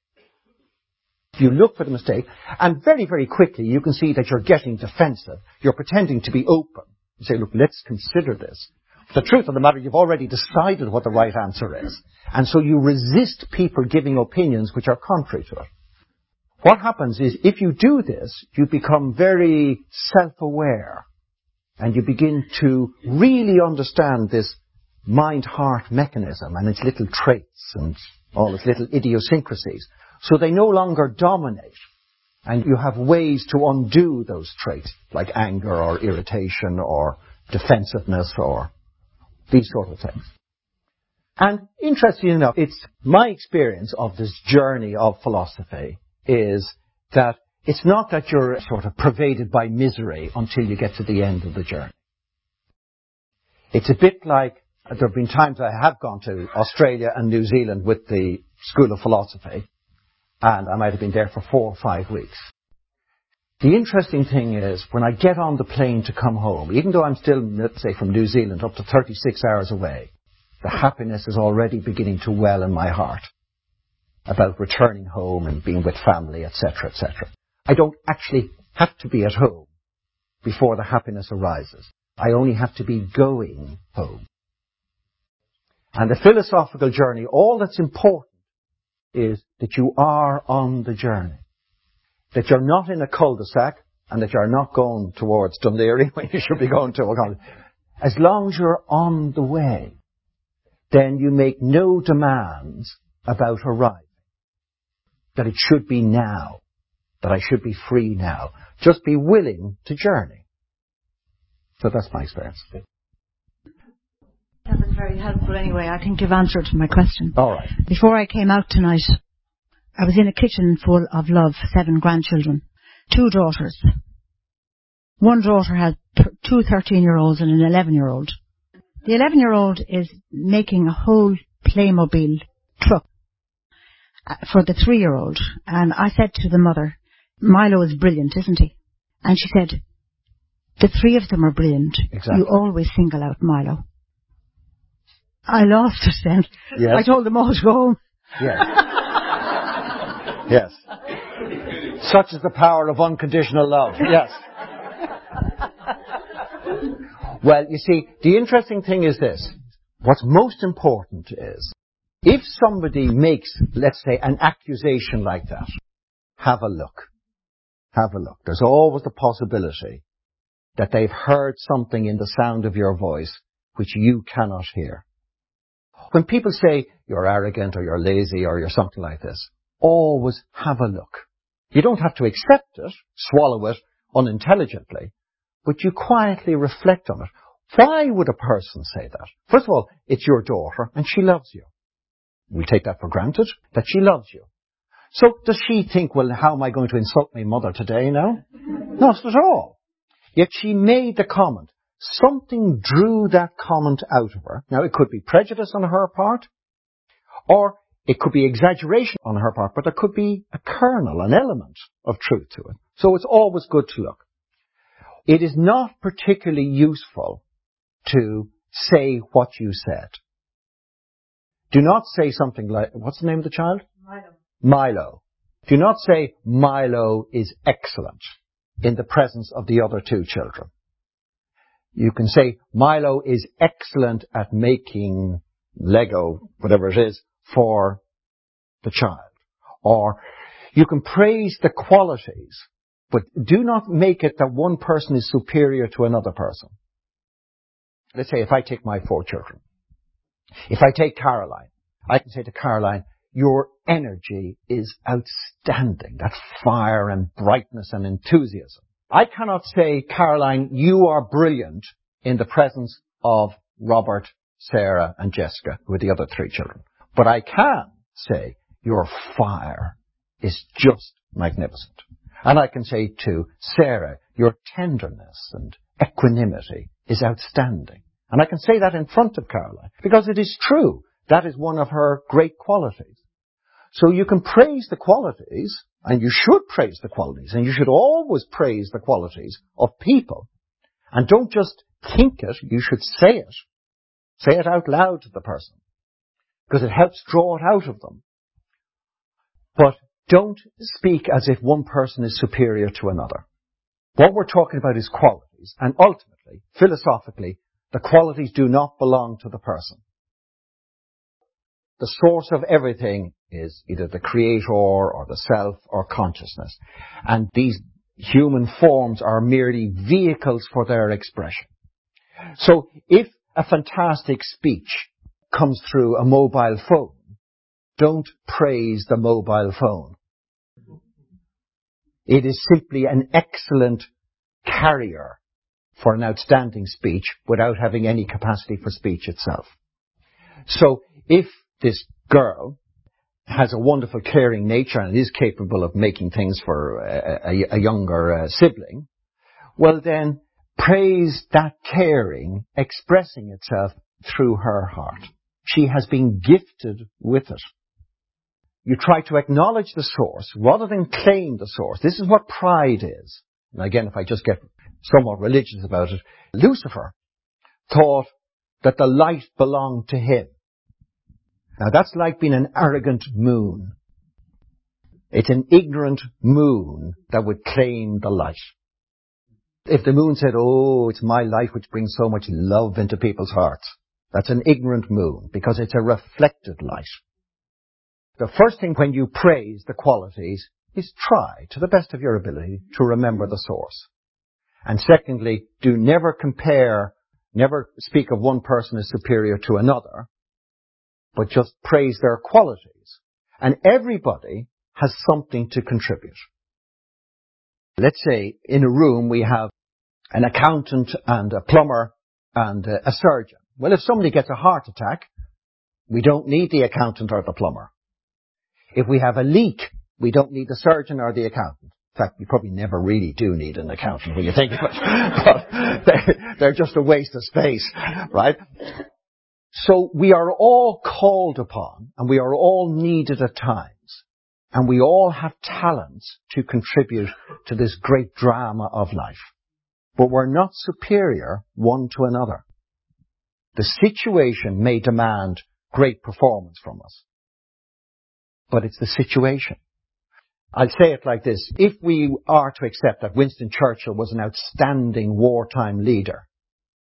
Speaker 1: You look for the mistake, and very, very quickly you can see that you're getting defensive. You're pretending to be open. You say, look, let's consider this. The truth of the matter, you've already decided what the right answer is. And so you resist people giving opinions which are contrary to it. What happens is if you do this, you become very self-aware and you begin to really understand this mind-heart mechanism and its little traits and all its little idiosyncrasies. So they no longer dominate and you have ways to undo those traits like anger or irritation or defensiveness or these sort of things. And interestingly enough, it's my experience of this journey of philosophy is that it's not that you're sort of pervaded by misery until you get to the end of the journey. It's a bit like there have been times I have gone to Australia and New Zealand with the School of Philosophy, and I might have been there for four or five weeks. The interesting thing is, when I get on the plane to come home, even though I'm still, let's say, from New Zealand up to 36 hours away, the happiness is already beginning to well in my heart about returning home and being with family, etc., etc. I don't actually have to be at home before the happiness arises. I only have to be going home. And the philosophical journey, all that's important is that you are on the journey that you're not in a cul-de-sac and that you're not going towards Laoghaire when you should be going to a As long as you're on the way, then you make no demands about arriving. That it should be now. That I should be free now. Just be willing to journey. So that's my experience.
Speaker 7: Very helpful anyway. I think you've answered my question.
Speaker 1: All right.
Speaker 7: Before I came out tonight, I was in a kitchen full of love, seven grandchildren, two daughters. One daughter has two 13 year olds and an 11 year old. The 11 year old is making a whole Playmobil truck uh, for the three year old. And I said to the mother, Milo is brilliant, isn't he? And she said, the three of them are brilliant.
Speaker 1: Exactly.
Speaker 7: You always single out Milo. I lost it then.
Speaker 1: Yes.
Speaker 7: I told them all to go home.
Speaker 1: Yes. Yes. Such is the power of unconditional love. Yes. Well, you see, the interesting thing is this. What's most important is, if somebody makes, let's say, an accusation like that, have a look. Have a look. There's always the possibility that they've heard something in the sound of your voice which you cannot hear. When people say you're arrogant or you're lazy or you're something like this, always have a look. You don't have to accept it, swallow it unintelligently, but you quietly reflect on it. Why would a person say that? First of all, it's your daughter and she loves you. We take that for granted, that she loves you. So does she think, well, how am I going to insult my mother today now? Not at all. Yet she made the comment. Something drew that comment out of her. Now it could be prejudice on her part, or it could be exaggeration on her part, but there could be a kernel, an element of truth to it. So it's always good to look. It is not particularly useful to say what you said. Do not say something like, what's the name of the child?
Speaker 7: Milo.
Speaker 1: Milo. Do not say Milo is excellent in the presence of the other two children. You can say Milo is excellent at making Lego, whatever it is, for the child. Or you can praise the qualities, but do not make it that one person is superior to another person. Let's say if I take my four children, if I take Caroline, I can say to Caroline, your energy is outstanding. That fire and brightness and enthusiasm. I cannot say, Caroline, you are brilliant in the presence of Robert, Sarah and Jessica, who are the other three children. But I can say your fire is just magnificent. And I can say to Sarah, your tenderness and equanimity is outstanding. And I can say that in front of Caroline because it is true. That is one of her great qualities. So you can praise the qualities and you should praise the qualities and you should always praise the qualities of people. And don't just think it, you should say it. Say it out loud to the person because it helps draw it out of them. But don't speak as if one person is superior to another. What we're talking about is qualities, and ultimately, philosophically, The qualities do not belong to the person. The source of everything is either the creator or the self or consciousness. And these human forms are merely vehicles for their expression. So if a fantastic speech comes through a mobile phone, don't praise the mobile phone. It is simply an excellent carrier for an outstanding speech without having any capacity for speech itself. So if this girl has a wonderful caring nature and is capable of making things for a, a, a younger uh, sibling, well then praise that caring expressing itself through her heart. She has been gifted with it. You try to acknowledge the source rather than claim the source. This is what pride is. And again, if I just get somewhat religious about it, Lucifer thought that the light belonged to him. Now that's like being an arrogant moon. It's an ignorant moon that would claim the light. If the moon said, oh, it's my light which brings so much love into people's hearts, that's an ignorant moon because it's a reflected light. The first thing when you praise the qualities is try, to the best of your ability, to remember the source. And secondly, do never compare, never speak of one person as superior to another, but just praise their qualities. And everybody has something to contribute. Let's say in a room we have an accountant and a plumber and a surgeon. Well, if somebody gets a heart attack, we don't need the accountant or the plumber. If we have a leak, we don't need the surgeon or the accountant. In fact, you probably never really do need an accountant when you think of it. but they're just a waste of space, right? So we are all called upon and we are all needed at times. And we all have talents to contribute to this great drama of life. But we're not superior one to another. The situation may demand great performance from us. But it's the situation. I'll say it like this. If we are to accept that Winston Churchill was an outstanding wartime leader,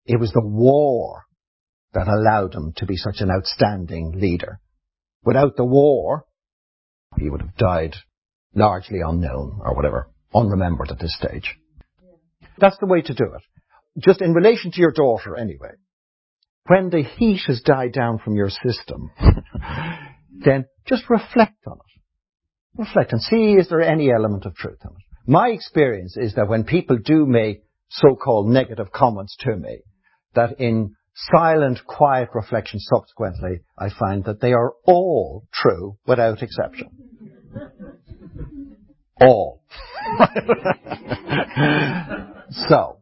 Speaker 1: it was the war that allowed him to be such an outstanding leader. Without the war, he would have died largely unknown or whatever, unremembered at this stage. That's the way to do it. Just in relation to your daughter anyway. When the heat has died down from your system, then just reflect on it. Reflect and see is there any element of truth in it. My experience is that when people do make so-called negative comments to me, that in silent, quiet reflection subsequently, I find that they are all true without exception. all. so.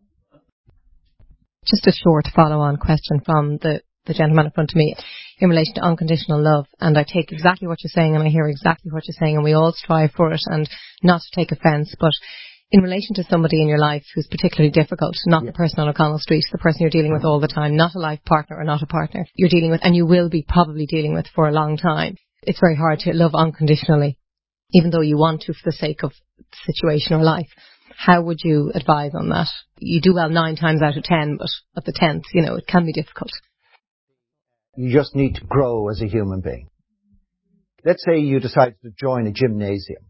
Speaker 8: Just a short follow-on question from the, the gentleman in front of me in relation to unconditional love. And I take exactly what you're saying and I hear exactly what you're saying and we all strive for it and not to take offence. But in relation to somebody in your life who's particularly difficult, not yeah. the person on O'Connell Street, the person you're dealing with all the time, not a life partner or not a partner you're dealing with and you will be probably dealing with for a long time. It's very hard to love unconditionally, even though you want to for the sake of the situation or life. How would you advise on that? You do well nine times out of ten, but at the tenth, you know, it can be difficult.
Speaker 1: You just need to grow as a human being. Let's say you decide to join a gymnasium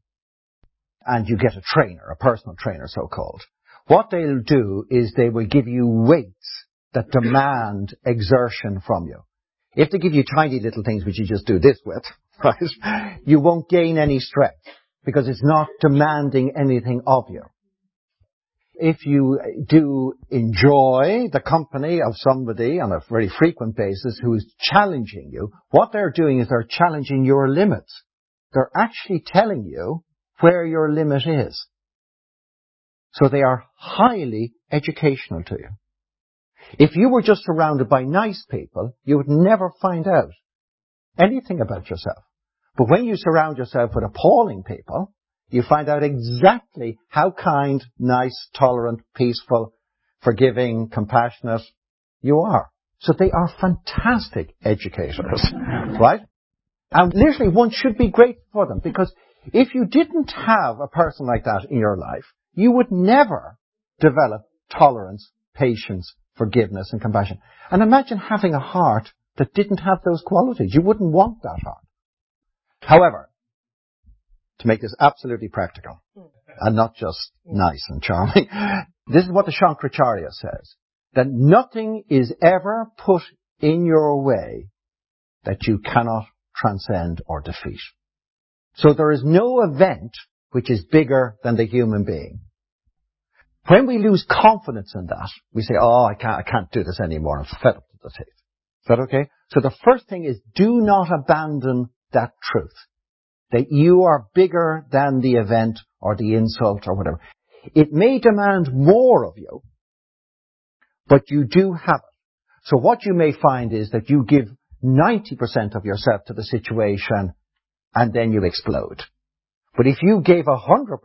Speaker 1: and you get a trainer, a personal trainer so called. What they'll do is they will give you weights that demand exertion from you. If they give you tiny little things which you just do this with, right, you won't gain any strength because it's not demanding anything of you. If you do enjoy the company of somebody on a very frequent basis who is challenging you, what they're doing is they're challenging your limits. They're actually telling you where your limit is. So they are highly educational to you. If you were just surrounded by nice people, you would never find out anything about yourself. But when you surround yourself with appalling people, you find out exactly how kind, nice, tolerant, peaceful, forgiving, compassionate you are. So they are fantastic educators, right? And literally one should be grateful for them because if you didn't have a person like that in your life, you would never develop tolerance, patience, forgiveness and compassion. And imagine having a heart that didn't have those qualities. You wouldn't want that heart. However, to make this absolutely practical and not just nice and charming, this is what the Shankaracharya says, that nothing is ever put in your way that you cannot transcend or defeat. So there is no event which is bigger than the human being. When we lose confidence in that, we say, oh, I can't, I can't do this anymore. I'm fed up the teeth. Is that okay? So the first thing is do not abandon that truth. That you are bigger than the event or the insult or whatever. It may demand more of you, but you do have it. So what you may find is that you give 90% of yourself to the situation and then you explode. But if you gave 100%,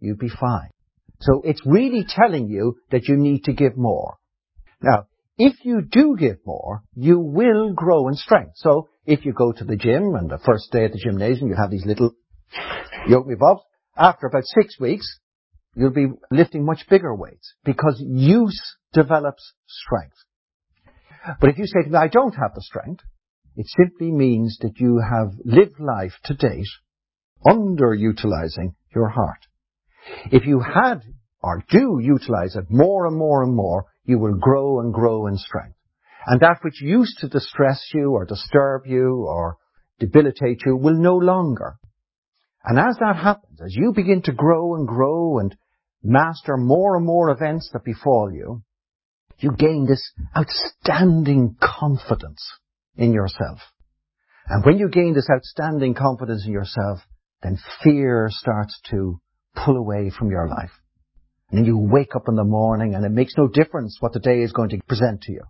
Speaker 1: you'd be fine. So it's really telling you that you need to give more. Now, if you do give more, you will grow in strength. So if you go to the gym and the first day at the gymnasium you have these little yoke me bobs, after about six weeks, you'll be lifting much bigger weights because use develops strength. But if you say to me, I don't have the strength, it simply means that you have lived life to date underutilizing your heart. If you had or do utilize it more and more and more, you will grow and grow in strength. And that which used to distress you or disturb you or debilitate you will no longer. And as that happens, as you begin to grow and grow and master more and more events that befall you, you gain this outstanding confidence in yourself. And when you gain this outstanding confidence in yourself, then fear starts to pull away from your life. And then you wake up in the morning and it makes no difference what the day is going to present to you.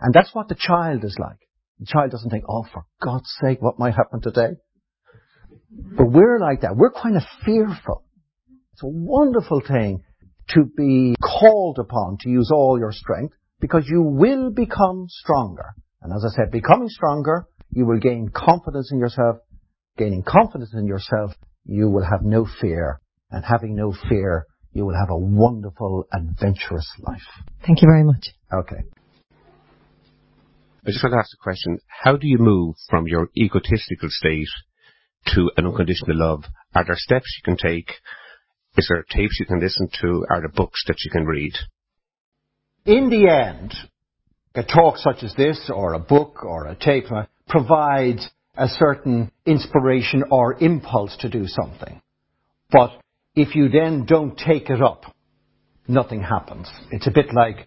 Speaker 1: And that's what the child is like. The child doesn't think, oh, for God's sake, what might happen today? But we're like that. We're kind of fearful. It's a wonderful thing to be called upon to use all your strength because you will become stronger. And as I said, becoming stronger, you will gain confidence in yourself. Gaining confidence in yourself, you will have no fear. And having no fear, you will have a wonderful, adventurous life.
Speaker 8: Thank you very much.
Speaker 1: Okay.
Speaker 9: I just want to ask a question. How do you move from your egotistical state to an unconditional love? Are there steps you can take? Is there tapes you can listen to? Are there books that you can read?
Speaker 1: In the end, a talk such as this, or a book, or a tape, uh, provides a certain inspiration or impulse to do something. But if you then don't take it up, nothing happens. It's a bit like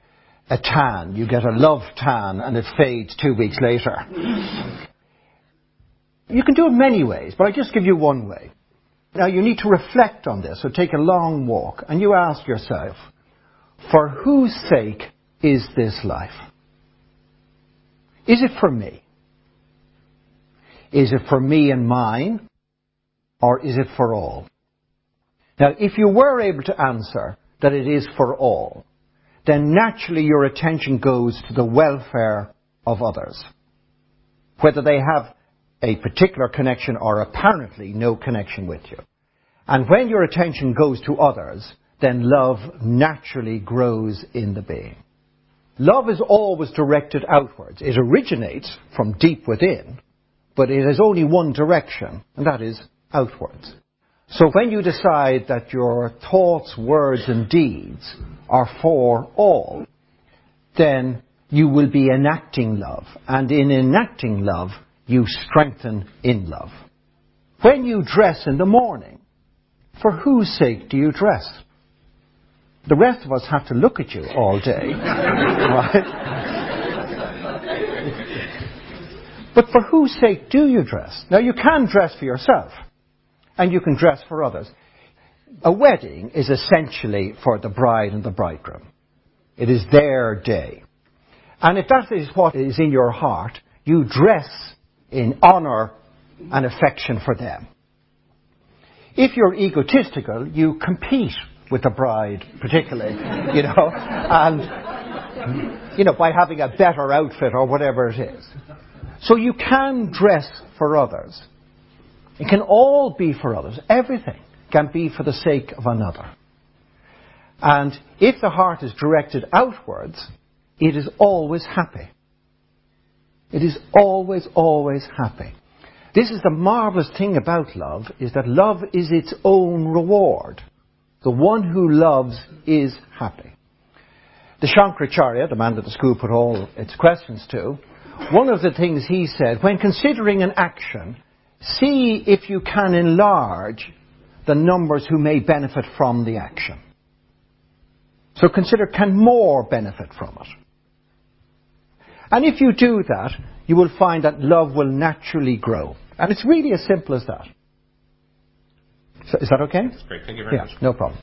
Speaker 1: a tan. You get a love tan and it fades two weeks later. You can do it many ways, but I just give you one way. Now you need to reflect on this, so take a long walk and you ask yourself, for whose sake is this life? Is it for me? Is it for me and mine? Or is it for all? Now, if you were able to answer that it is for all, then naturally your attention goes to the welfare of others. Whether they have a particular connection or apparently no connection with you. And when your attention goes to others, then love naturally grows in the being. Love is always directed outwards. It originates from deep within, but it has only one direction, and that is outwards. So when you decide that your thoughts, words, and deeds are for all, then you will be enacting love. And in enacting love, you strengthen in love. When you dress in the morning, for whose sake do you dress? The rest of us have to look at you all day, right? But for whose sake do you dress? Now you can dress for yourself and you can dress for others. A wedding is essentially for the bride and the bridegroom. It is their day. And if that is what is in your heart, you dress in honour and affection for them. If you're egotistical, you compete with the bride, particularly, you know, and, you know, by having a better outfit or whatever it is. So you can dress for others. It can all be for others. Everything can be for the sake of another. And if the heart is directed outwards, it is always happy. It is always, always happy. This is the marvelous thing about love, is that love is its own reward. The one who loves is happy. The Shankaracharya, the man that the school put all its questions to, one of the things he said, when considering an action, see if you can enlarge the numbers who may benefit from the action. So consider, can more benefit from it? And if you do that, you will find that love will naturally grow. And it's really as simple as that. So is that okay?
Speaker 9: That's great. Thank you very
Speaker 1: Yeah,
Speaker 9: much.
Speaker 1: no problem.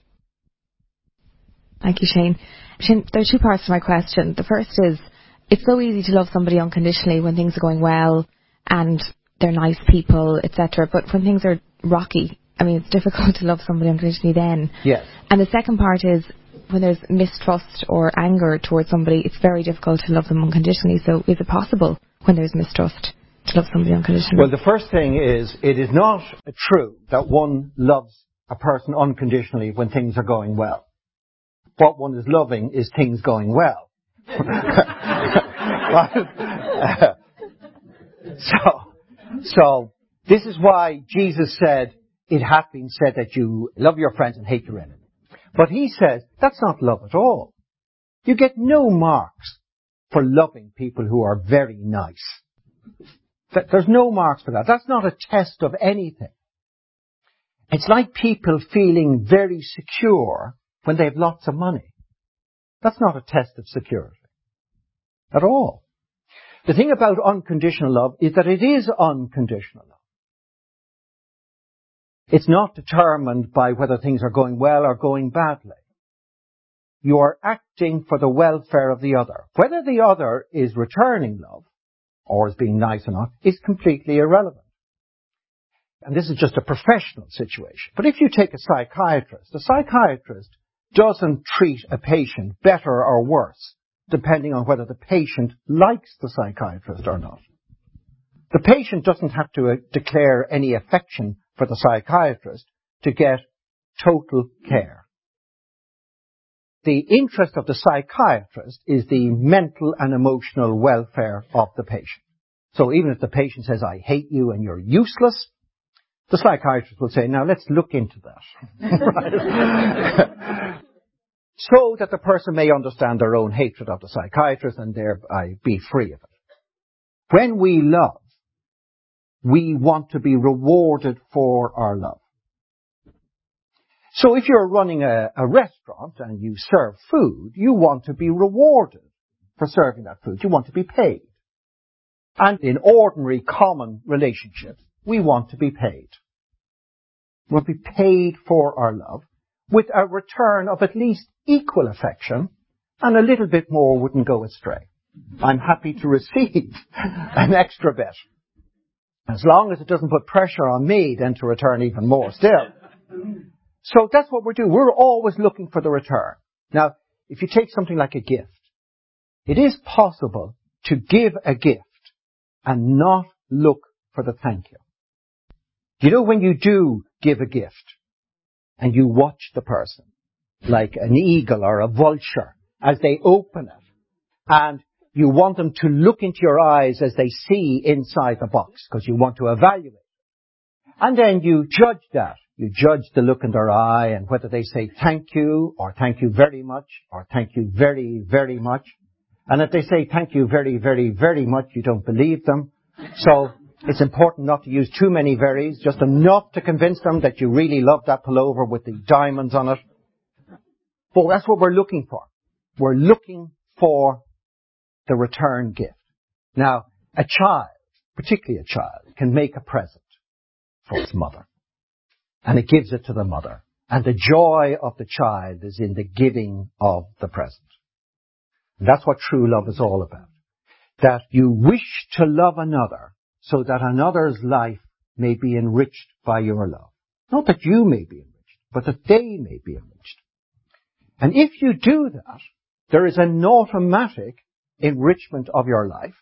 Speaker 10: Thank you, Shane. Shane, there are two parts to my question. The first is, it's so easy to love somebody unconditionally when things are going well and they're nice people, etc. But when things are rocky, I mean, it's difficult to love somebody unconditionally then.
Speaker 1: Yes.
Speaker 10: And the second part is, when there's mistrust or anger towards somebody, it's very difficult to love them unconditionally. So is it possible when there's mistrust to love somebody unconditionally?
Speaker 1: Well, the first thing is, it is not true that one loves a person unconditionally when things are going well. What one is loving is things going well. So, so, this is why Jesus said, it hath been said that you love your friends and hate your enemy. But he says, that's not love at all. You get no marks for loving people who are very nice. Th- There's no marks for that. That's not a test of anything. It's like people feeling very secure when they have lots of money. That's not a test of security. At all. The thing about unconditional love is that it is unconditional love. It's not determined by whether things are going well or going badly. You are acting for the welfare of the other. Whether the other is returning love or as being nice or not is completely irrelevant. And this is just a professional situation. But if you take a psychiatrist, a psychiatrist doesn't treat a patient better or worse depending on whether the patient likes the psychiatrist or not. The patient doesn't have to uh, declare any affection for the psychiatrist to get total care. The interest of the psychiatrist is the mental and emotional welfare of the patient. So even if the patient says, I hate you and you're useless, the psychiatrist will say, now let's look into that. So that the person may understand their own hatred of the psychiatrist and thereby be free of it. When we love, we want to be rewarded for our love. So if you're running a, restaurant and you serve food, you want to be rewarded for serving that food. You want to be paid. And in ordinary common relationships, we want to be paid. We want to be paid for our love with a return of at least equal affection and a little bit more wouldn't go astray. I'm happy to receive an extra bit. As long as it doesn't put pressure on me then to return even more still. So that's what we're doing. We're always looking for the return. Now, if you take something like a gift, it is possible to give a gift and not look for the thank you. You know when you do give a gift and you watch the person, like an eagle or a vulture, as they open it, and you want them to look into your eyes as they see inside the box, because you want to evaluate. And then you judge that. You judge the look in their eye and whether they say thank you or thank you very much or thank you very, very much. And if they say thank you very, very, very much, you don't believe them. So it's important not to use too many verys, just enough to convince them that you really love that pullover with the diamonds on it. But that's what we're looking for. We're looking for the return gift. Now, a child, particularly a child, can make a present for its mother. And it gives it to the mother. And the joy of the child is in the giving of the present. And that's what true love is all about. That you wish to love another so that another's life may be enriched by your love. Not that you may be enriched, but that they may be enriched. And if you do that, there is an automatic enrichment of your life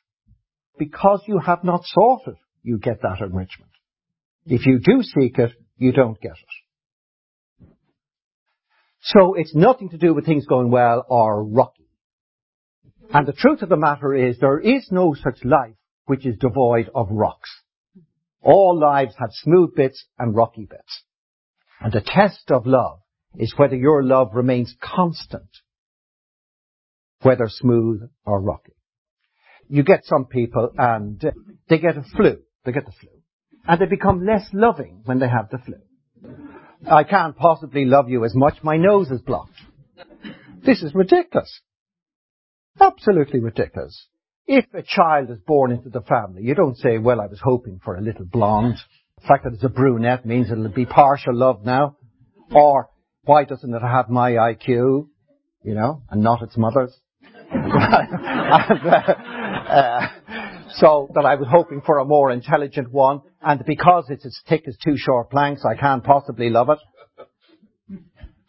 Speaker 1: because you have not sought it, you get that enrichment. If you do seek it, you don't get it. So it's nothing to do with things going well or rocky. And the truth of the matter is there is no such life which is devoid of rocks. All lives have smooth bits and rocky bits. And the test of love is whether your love remains constant, whether smooth or rocky. You get some people and they get a flu. They get the flu. And they become less loving when they have the flu. I can't possibly love you as much. My nose is blocked. This is ridiculous. Absolutely ridiculous. If a child is born into the family, you don't say, well, I was hoping for a little blonde. The fact that it's a brunette means it'll be partial love now. Or, why doesn't it have my IQ? You know, and not its mother's. uh, uh, so that I was hoping for a more intelligent one, and because it's as thick as two short planks, I can't possibly love it.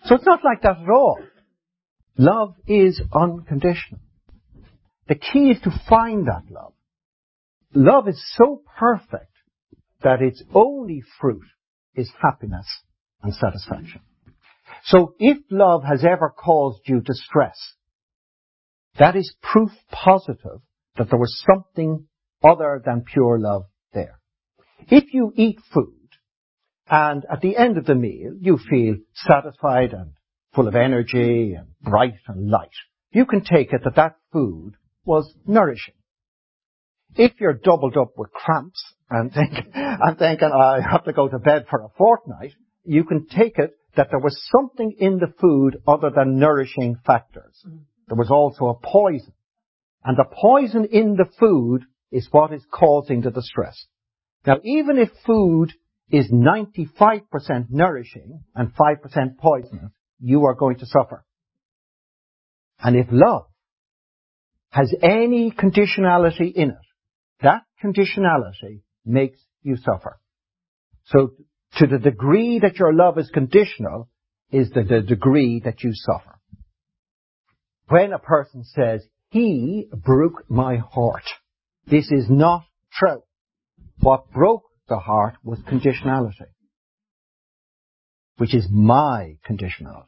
Speaker 1: So it's not like that at all. Love is unconditional. The key is to find that love. Love is so perfect that its only fruit is happiness and satisfaction. So if love has ever caused you distress, that is proof positive that there was something other than pure love there. If you eat food and at the end of the meal you feel satisfied and full of energy and bright and light, you can take it that that food was nourishing. If you're doubled up with cramps and think, I'm thinking I have to go to bed for a fortnight, you can take it that there was something in the food other than nourishing factors. Mm. There was also a poison. And the poison in the food is what is causing the distress. Now, even if food is 95% nourishing and 5% poisonous, you are going to suffer. And if love has any conditionality in it, that conditionality makes you suffer. So to the degree that your love is conditional is the, the degree that you suffer. When a person says, he broke my heart, this is not true. What broke the heart was conditionality, which is my conditionality.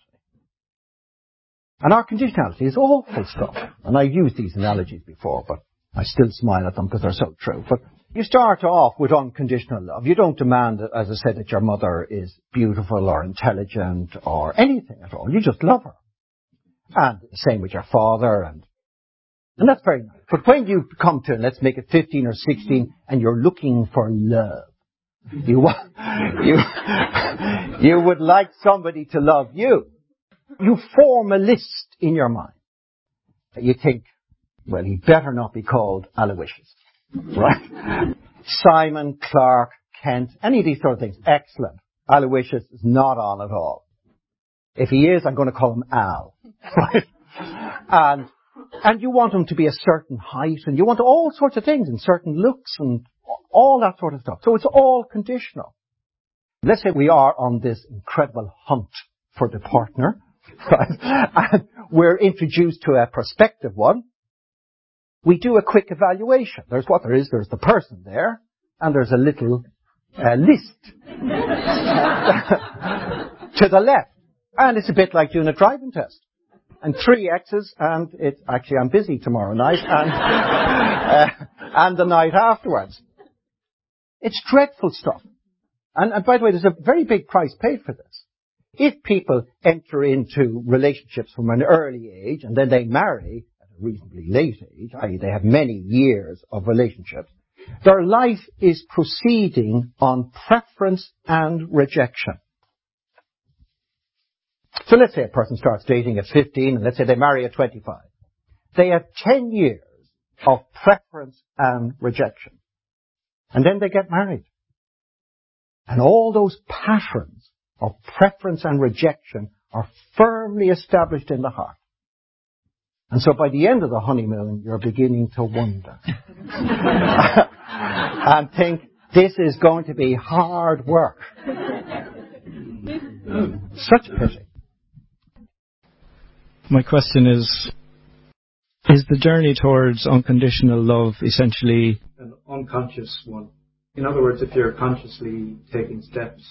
Speaker 1: And our conditionality is awful stuff. And I've used these analogies before, but I still smile at them because they're so true. But you start off with unconditional love. You don't demand, as I said, that your mother is beautiful or intelligent or anything at all. You just love her. And the same with your father and that's very nice. But when you come to, let's make it 15 or 16, and you're looking for love, you, you, you would like somebody to love you. You form a list in your mind. You think, well, he better not be called Aloysius. Right? Simon, Clark, Kent, any of these sort of things. Excellent. Aloysius is not on at all. If he is, I'm going to call him Al. Right? And, and you want them to be a certain height and you want all sorts of things and certain looks and all that sort of stuff. So it's all conditional. Let's say we are on this incredible hunt for the partner? And we're introduced to a prospective one. We do a quick evaluation. There's what there is. There's the person there, and there's a little uh, list to the left. And it's a bit like doing a driving test. And three X's, and it's actually I'm busy tomorrow night, and uh, and the night afterwards. It's dreadful stuff. And, and by the way, there's a very big price paid for this. If people enter into relationships from an early age and then they marry at a reasonably late age, i.e. they have many years of relationships, their life is proceeding on preference and rejection. So let's say a person starts dating at 15 and let's say they marry at 25. They have 10 years of preference and rejection. And then they get married. And all those patterns of preference and rejection are firmly established in the heart. And so by the end of the honeymoon, you're beginning to wonder. and think, this is going to be hard work. Such pity.
Speaker 4: My question is, is the journey towards unconditional love essentially
Speaker 11: an unconscious one? In other words, if you're consciously taking steps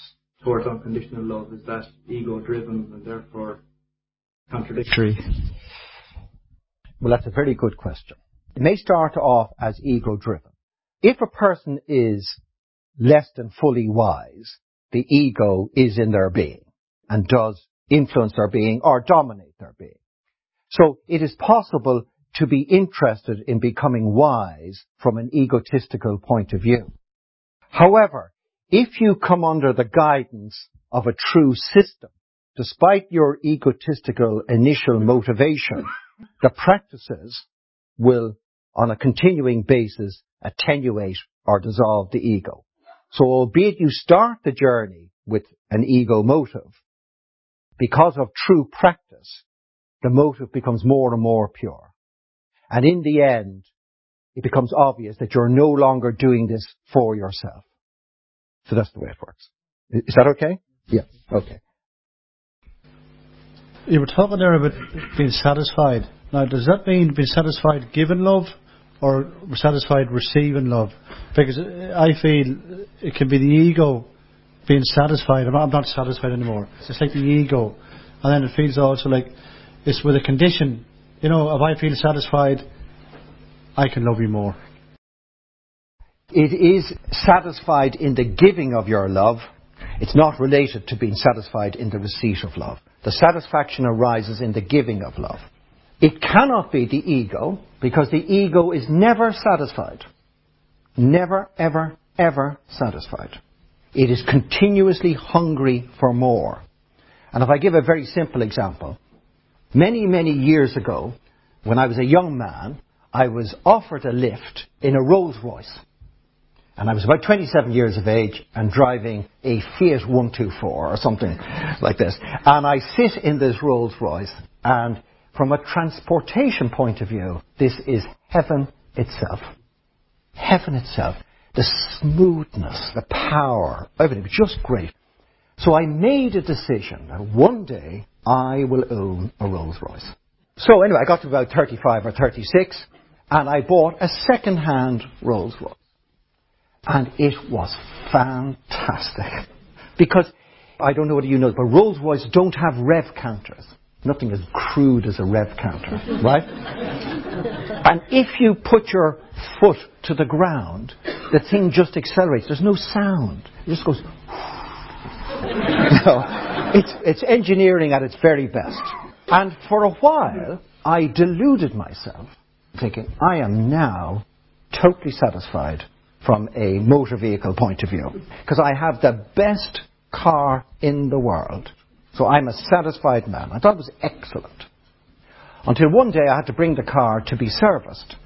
Speaker 11: towards unconditional love? Is that ego driven and therefore contradictory?
Speaker 1: Well, that's a very good question. It may start off as ego driven. If a person is less than fully wise, the ego is in their being and does influence their being or dominate their being. So it is possible to be interested in becoming wise from an egotistical point of view. However, if you come under the guidance of a true system, despite your egotistical initial motivation, the practices will, on a continuing basis, attenuate or dissolve the ego. So albeit you start the journey with an ego motive, because of true practice, the motive becomes more and more pure. And in the end, it becomes obvious that you're no longer doing this for yourself. So that's the way it works. Is that okay? Yeah. Okay.
Speaker 12: You were talking there about being satisfied. Now, does that mean being satisfied giving love or satisfied receiving love? Because I feel it can be the ego being satisfied. I'm not, I'm not satisfied anymore. It's just like the ego. And then it feels also like it's with a condition. You know, if I feel satisfied, I can love you more.
Speaker 1: It is satisfied in the giving of your love. It's not related to being satisfied in the receipt of love. The satisfaction arises in the giving of love. It cannot be the ego because the ego is never satisfied. Never, ever, ever satisfied. It is continuously hungry for more. And if I give a very simple example, many, many years ago, when I was a young man, I was offered a lift in a Rolls Royce. And I was about 27 years of age and driving a Fiat 124 or something like this. And I sit in this Rolls Royce and from a transportation point of view, this is heaven itself. Heaven itself. The smoothness, the power, everything just great. So I made a decision that one day I will own a Rolls Royce. So anyway, I got to about 35 or 36 and I bought a second-hand Rolls Royce. And it was fantastic. Because, I don't know whether you know, but Rolls Royce don't have rev counters. Nothing as crude as a rev counter, right? and if you put your foot to the ground, the thing just accelerates. There's no sound. It just goes. no, it's, it's engineering at its very best. And for a while, I deluded myself, thinking, I am now totally satisfied from a motor vehicle point of view. Because I have the best car in the world. So I'm a satisfied man. I thought it was excellent. Until one day I had to bring the car to be serviced.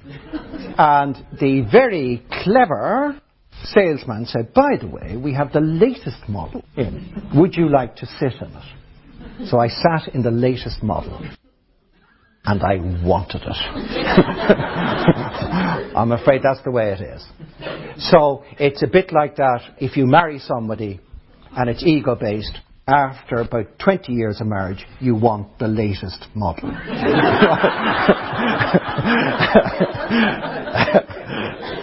Speaker 1: And the very clever salesman said, by the way, we have the latest model in. Would you like to sit in it? So I sat in the latest model. And I wanted it. I'm afraid that's the way it is. So it's a bit like that if you marry somebody and it's ego based, after about 20 years of marriage, you want the latest model.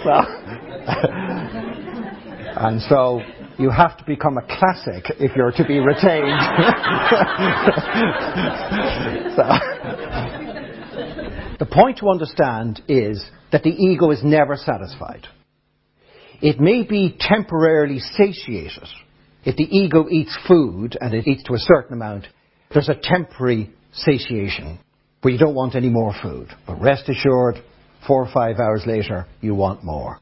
Speaker 1: so, and so you have to become a classic if you're to be retained. so, the point to understand is that the ego is never satisfied. It may be temporarily satiated if the ego eats food and it eats to a certain amount, there's a temporary satiation where you don't want any more food. But rest assured, four or five hours later, you want more.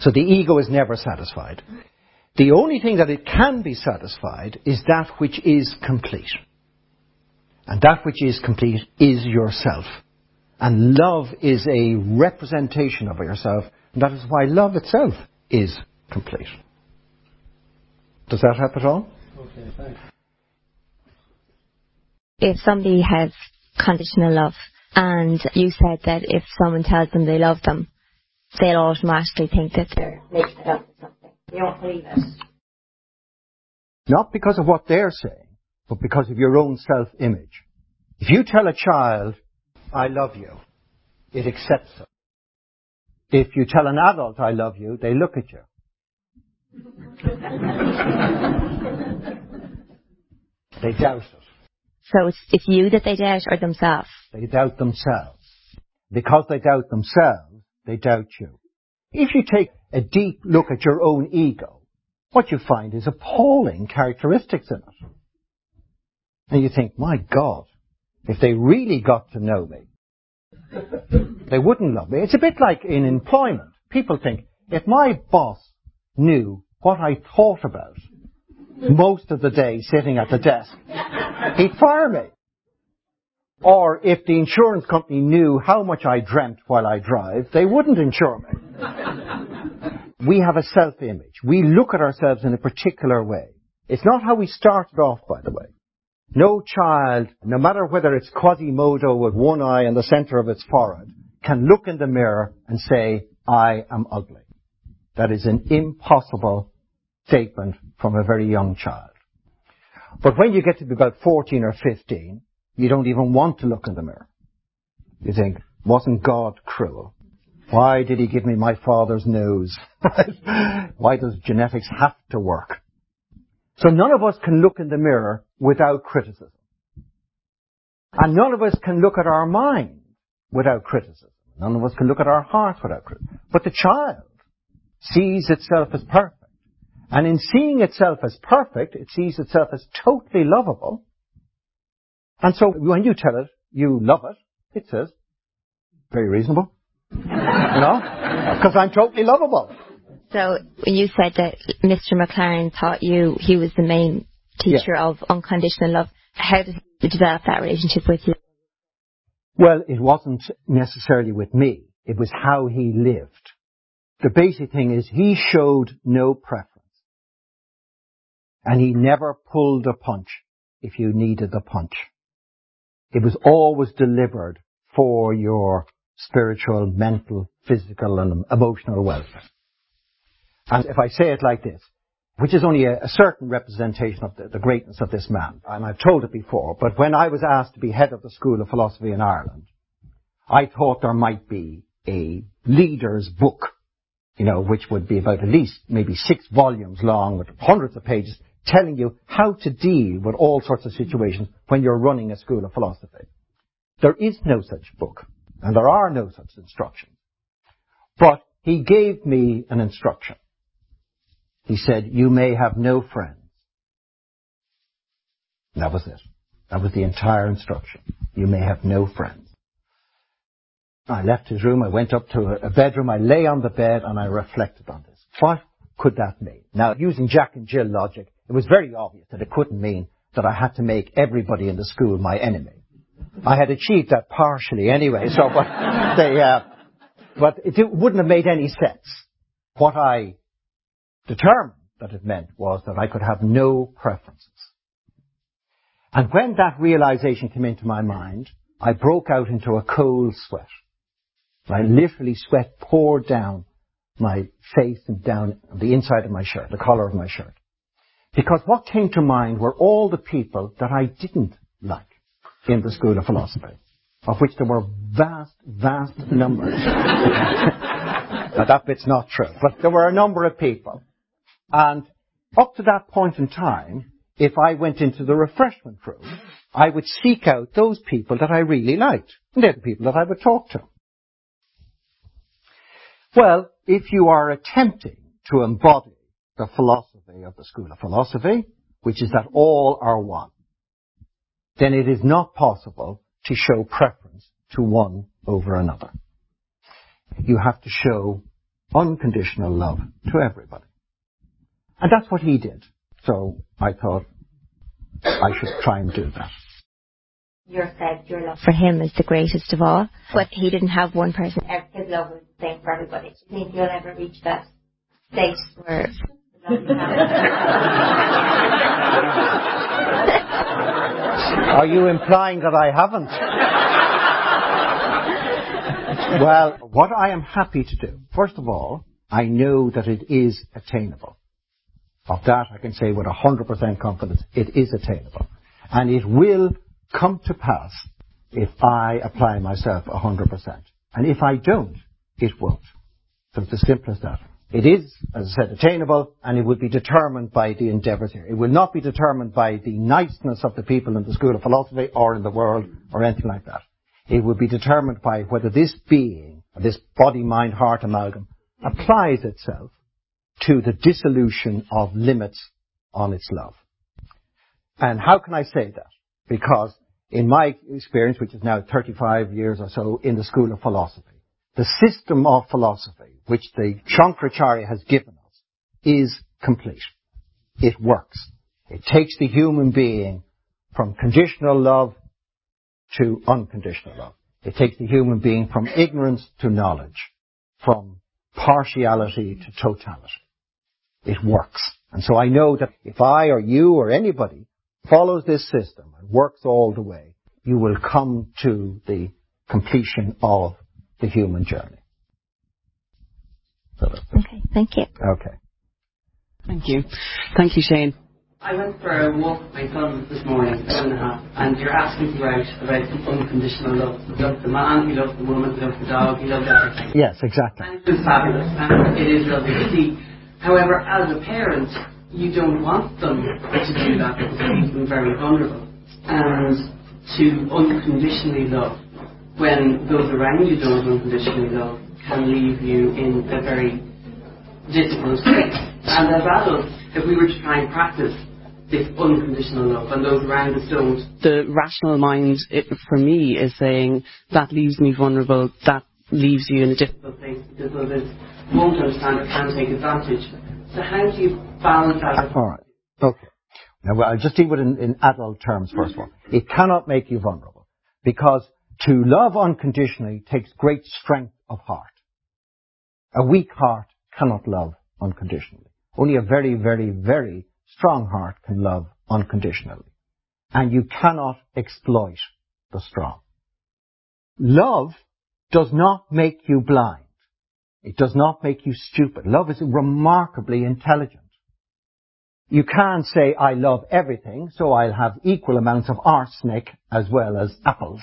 Speaker 1: So the ego is never satisfied. The only thing that it can be satisfied is that which is complete. And that which is complete is yourself. And love is a representation of yourself. And that is why love itself is complete. Does that help at all?
Speaker 12: Okay, thanks.
Speaker 10: If somebody has conditional love, and you said that if someone tells them they love them, they'll automatically think that they're making it up with something. You don't believe it.
Speaker 1: Not because of what they're saying, but because of your own self-image. If you tell a child, I love you, it accepts it. If you tell an adult, I love you, they look at you. they doubt it.
Speaker 13: So it's, it's you that they doubt or themselves?
Speaker 1: They doubt themselves. Because they doubt themselves, they doubt you. If you take a deep look at your own ego, what you find is appalling characteristics in it. And you think, my God, if they really got to know me, they wouldn't love me. It's a bit like in employment. People think, if my boss knew what I thought about most of the day sitting at the desk, he'd fire me. Or if the insurance company knew how much I dreamt while I drive, they wouldn't insure me. we have a self-image. We look at ourselves in a particular way. It's not how we started off, by the way. No child, no matter whether it's Quasimodo with one eye in the center of its forehead, can look in the mirror and say, I am ugly. That is an impossible statement from a very young child. But when you get to be about 14 or 15, you don't even want to look in the mirror. You think, wasn't God cruel? Why did he give me my father's nose? Why does genetics have to work? So none of us can look in the mirror without criticism. And none of us can look at our mind without criticism. None of us can look at our heart without criticism. But the child sees itself as perfect. And in seeing itself as perfect, it sees itself as totally lovable. And so when you tell it you love it, it says, very reasonable. you know? Because I'm totally lovable.
Speaker 13: So when you said that Mr. MacLaren taught you, he was the main teacher
Speaker 1: Yeah.
Speaker 13: of unconditional love, how did he develop that relationship with you?
Speaker 1: Well, it wasn't necessarily with me. It was how he lived. The basic thing is he showed no preference. And he never pulled a punch if you needed the punch. It was always delivered for your spiritual, mental, physical and emotional welfare. And if I say it like this, which is only a, a certain representation of the, the greatness of this man, and I've told it before, but when I was asked to be head of the School of Philosophy in Ireland, I thought there might be a leader's book, you know, which would be about at least maybe six volumes long with hundreds of pages telling you how to deal with all sorts of situations when you're running a school of philosophy. There is no such book, and there are no such instructions. But he gave me an instruction. He said, you may have no friends. That was it. That was the entire instruction. You may have no friends. I left his room, I went up to a bedroom, I lay on the bed and I reflected on this. What could that mean? Now, using Jack and Jill logic, it was very obvious that it couldn't mean that I had to make everybody in the school my enemy. I had achieved that partially anyway, so, but they, uh, but it wouldn't have made any sense. What I determined that it meant was that I could have no preferences. And when that realization came into my mind, I broke out into a cold sweat. I literally sweat poured down my face and down the inside of my shirt, the collar of my shirt. Because what came to mind were all the people that I didn't like in the School of Philosophy, of which there were vast, vast numbers. now that bit's not true, but there were a number of people. And up to that point in time, if I went into the refreshment room, I would seek out those people that I really liked. And they're the people that I would talk to. Well, if you are attempting to embody the philosophy of the School of Philosophy, which is that all are one, then it is not possible to show preference to one over another. You have to show unconditional love to everybody. And that's what he did. So I thought I should try and do that.
Speaker 13: You said your love for him is the greatest of all, but he didn't have one person. His love was the same for everybody. Do you think you'll ever reach that state where
Speaker 1: Are you implying that I haven't? well, what I am happy to do, first of all, I know that it is attainable. Of that I can say with 100% confidence, it is attainable. And it will come to pass if I apply myself 100%. And if I don't, it won't. So it's as simple as that. It is, as I said, attainable and it will be determined by the endeavours here. It will not be determined by the niceness of the people in the School of Philosophy or in the world or anything like that. It will be determined by whether this being, this body, mind, heart amalgam, applies itself to the dissolution of limits on its love. And how can I say that? Because in my experience, which is now 35 years or so in the School of Philosophy, the system of philosophy which the Shankaracharya has given us is complete. It works. It takes the human being from conditional love to unconditional love. It takes the human being from ignorance to knowledge, from partiality to totality. It works. And so I know that if I or you or anybody follows this system and works all the way, you will come to the completion of the human journey.
Speaker 13: Okay, thank you.
Speaker 1: Okay.
Speaker 14: Thank you. Thank you, Shane.
Speaker 15: I went for a walk with my son this morning, seven and a half, and you're asking to write about the unconditional love. He loved the man, he loved the woman, he loved the dog, he loved everything.
Speaker 1: Yes, exactly.
Speaker 15: And it was fabulous, and it is lovely to see. However, as a parent, you don't want them to do that because it leaves them very vulnerable. And to unconditionally love when those around you don't unconditionally love can leave you in a very difficult state. And as adults, if we were to try and practice this unconditional love and those around us don't.
Speaker 14: The rational mind, it, for me, is saying that leaves me vulnerable, that leaves you in a difficult
Speaker 15: place because others won't understand or can take advantage. So how do you balance that?
Speaker 1: All right. Okay. Now, well, I'll just deal with it in, in adult terms first of all. It cannot make you vulnerable because to love unconditionally takes great strength of heart. A weak heart cannot love unconditionally. Only a very, very, very strong heart can love unconditionally. And you cannot exploit the strong. Love does not make you blind. It does not make you stupid. Love is remarkably intelligent. You can't say, I love everything, so I'll have equal amounts of arsenic as well as apples.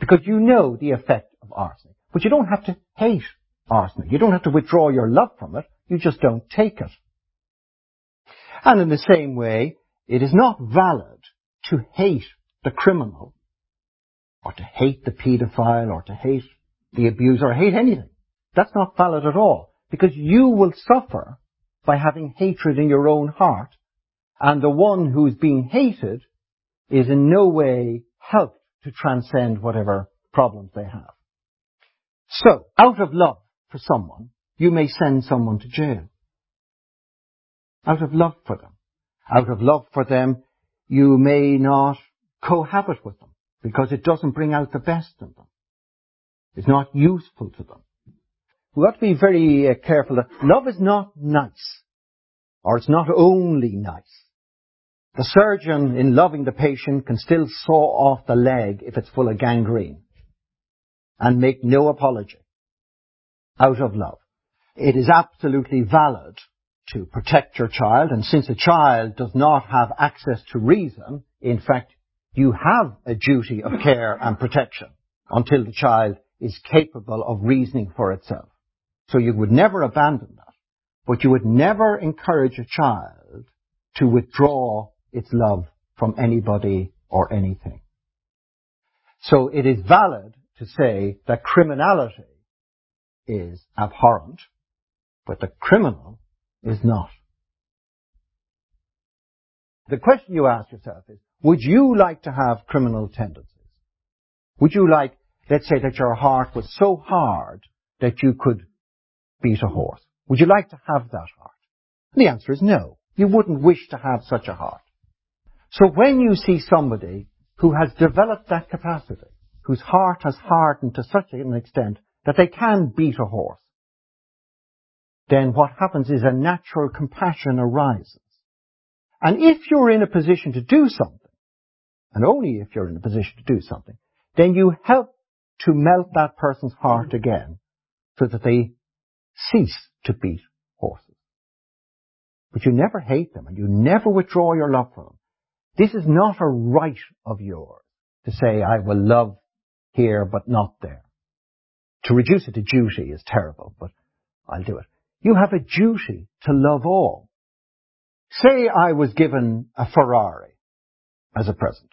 Speaker 1: Because you know the effect of arsenic. But you don't have to hate arsenic. You don't have to withdraw your love from it. You just don't take it. And in the same way, it is not valid to hate the criminal, or to hate the paedophile, or to hate the abuser, or hate anything. That's not valid at all, because you will suffer by having hatred in your own heart, and the one who is being hated is in no way helped to transcend whatever problems they have. So, out of love for someone, you may send someone to jail out of love for them. Out of love for them, you may not cohabit with them because it doesn't bring out the best in them. It's not useful to them. We have to be very uh, careful that love is not nice, or it's not only nice. The surgeon, in loving the patient, can still saw off the leg if it's full of gangrene and make no apology out of love. It is absolutely valid to protect your child, and since a child does not have access to reason, in fact, you have a duty of care and protection until the child is capable of reasoning for itself. So you would never abandon that, but you would never encourage a child to withdraw its love from anybody or anything. So it is valid to say that criminality is abhorrent, but the criminal is not. The question you ask yourself is, would you like to have criminal tendencies? Would you like, let's say that your heart was so hard that you could beat a horse? Would you like to have that heart? The answer is no. You wouldn't wish to have such a heart. So when you see somebody who has developed that capacity, whose heart has hardened to such an extent that they can beat a horse, then what happens is a natural compassion arises. And if you're in a position to do something, and only if you're in a position to do something, then you help to melt that person's heart again so that they cease to beat horses. But you never hate them and you never withdraw your love from them. This is not a right of yours to say, I will love here but not there. To reduce it to duty is terrible, but I'll do it. You have a duty to love all. Say I was given a Ferrari as a present,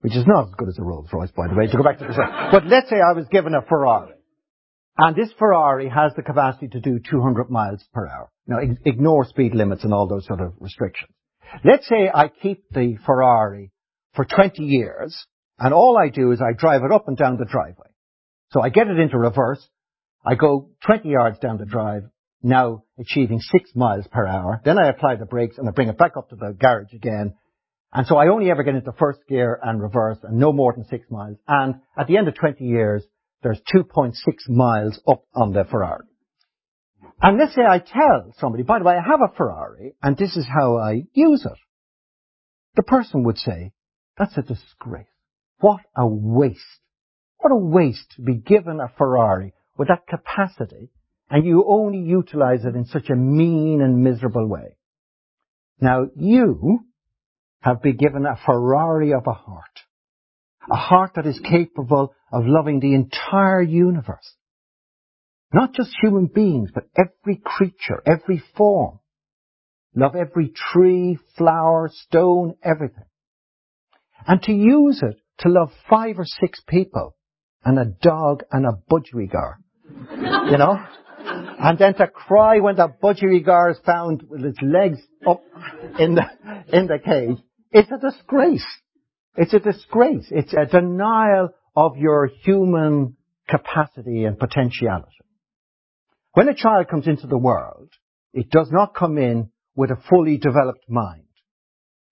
Speaker 1: which is not as good as a Rolls Royce, by the way, to go back to the But let's say I was given a Ferrari. And this Ferrari has the capacity to do 200 miles per hour. Now, ignore speed limits and all those sort of restrictions. Let's say I keep the Ferrari for 20 years, and all I do is I drive it up and down the driveway. So I get it into reverse, I go 20 yards down the drive, now achieving 6 miles per hour. Then I apply the brakes and I bring it back up to the garage again. And so I only ever get into first gear and reverse and no more than 6 miles. And at the end of 20 years, there's 2.6 miles up on the Ferrari. And let's say I tell somebody, by the way, I have a Ferrari and this is how I use it. The person would say, that's a disgrace. What a waste. What a waste to be given a Ferrari with that capacity and you only utilize it in such a mean and miserable way. Now you have been given a Ferrari of a heart. A heart that is capable of loving the entire universe. Not just human beings, but every creature, every form. Love every tree, flower, stone, everything. And to use it to love five or six people and a dog and a budgerigar. You know? And then to cry when the budgerigar is found with its legs up in the, in the cage. It's a disgrace. It's a disgrace. It's a denial of your human capacity and potentiality. When a child comes into the world, it does not come in with a fully developed mind,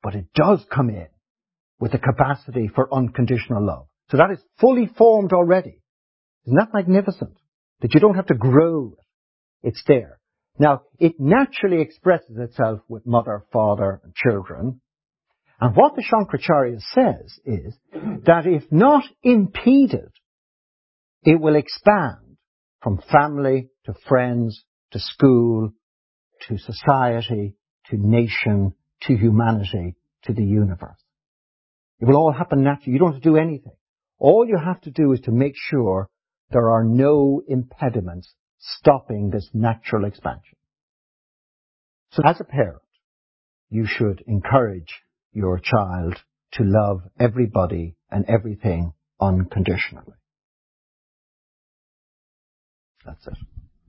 Speaker 1: but it does come in with the capacity for unconditional love. So that is fully formed already. Isn't that magnificent? That you don't have to grow it. It's there. Now, it naturally expresses itself with mother, father, and children. And what the Shankaracharya says is that if not impeded, it will expand from family to friends to school to society to nation to humanity to the universe. It will all happen naturally. You don't have to do anything. All you have to do is to make sure there are no impediments stopping this natural expansion. So as a parent, you should encourage your child to love everybody and everything unconditionally. That's it.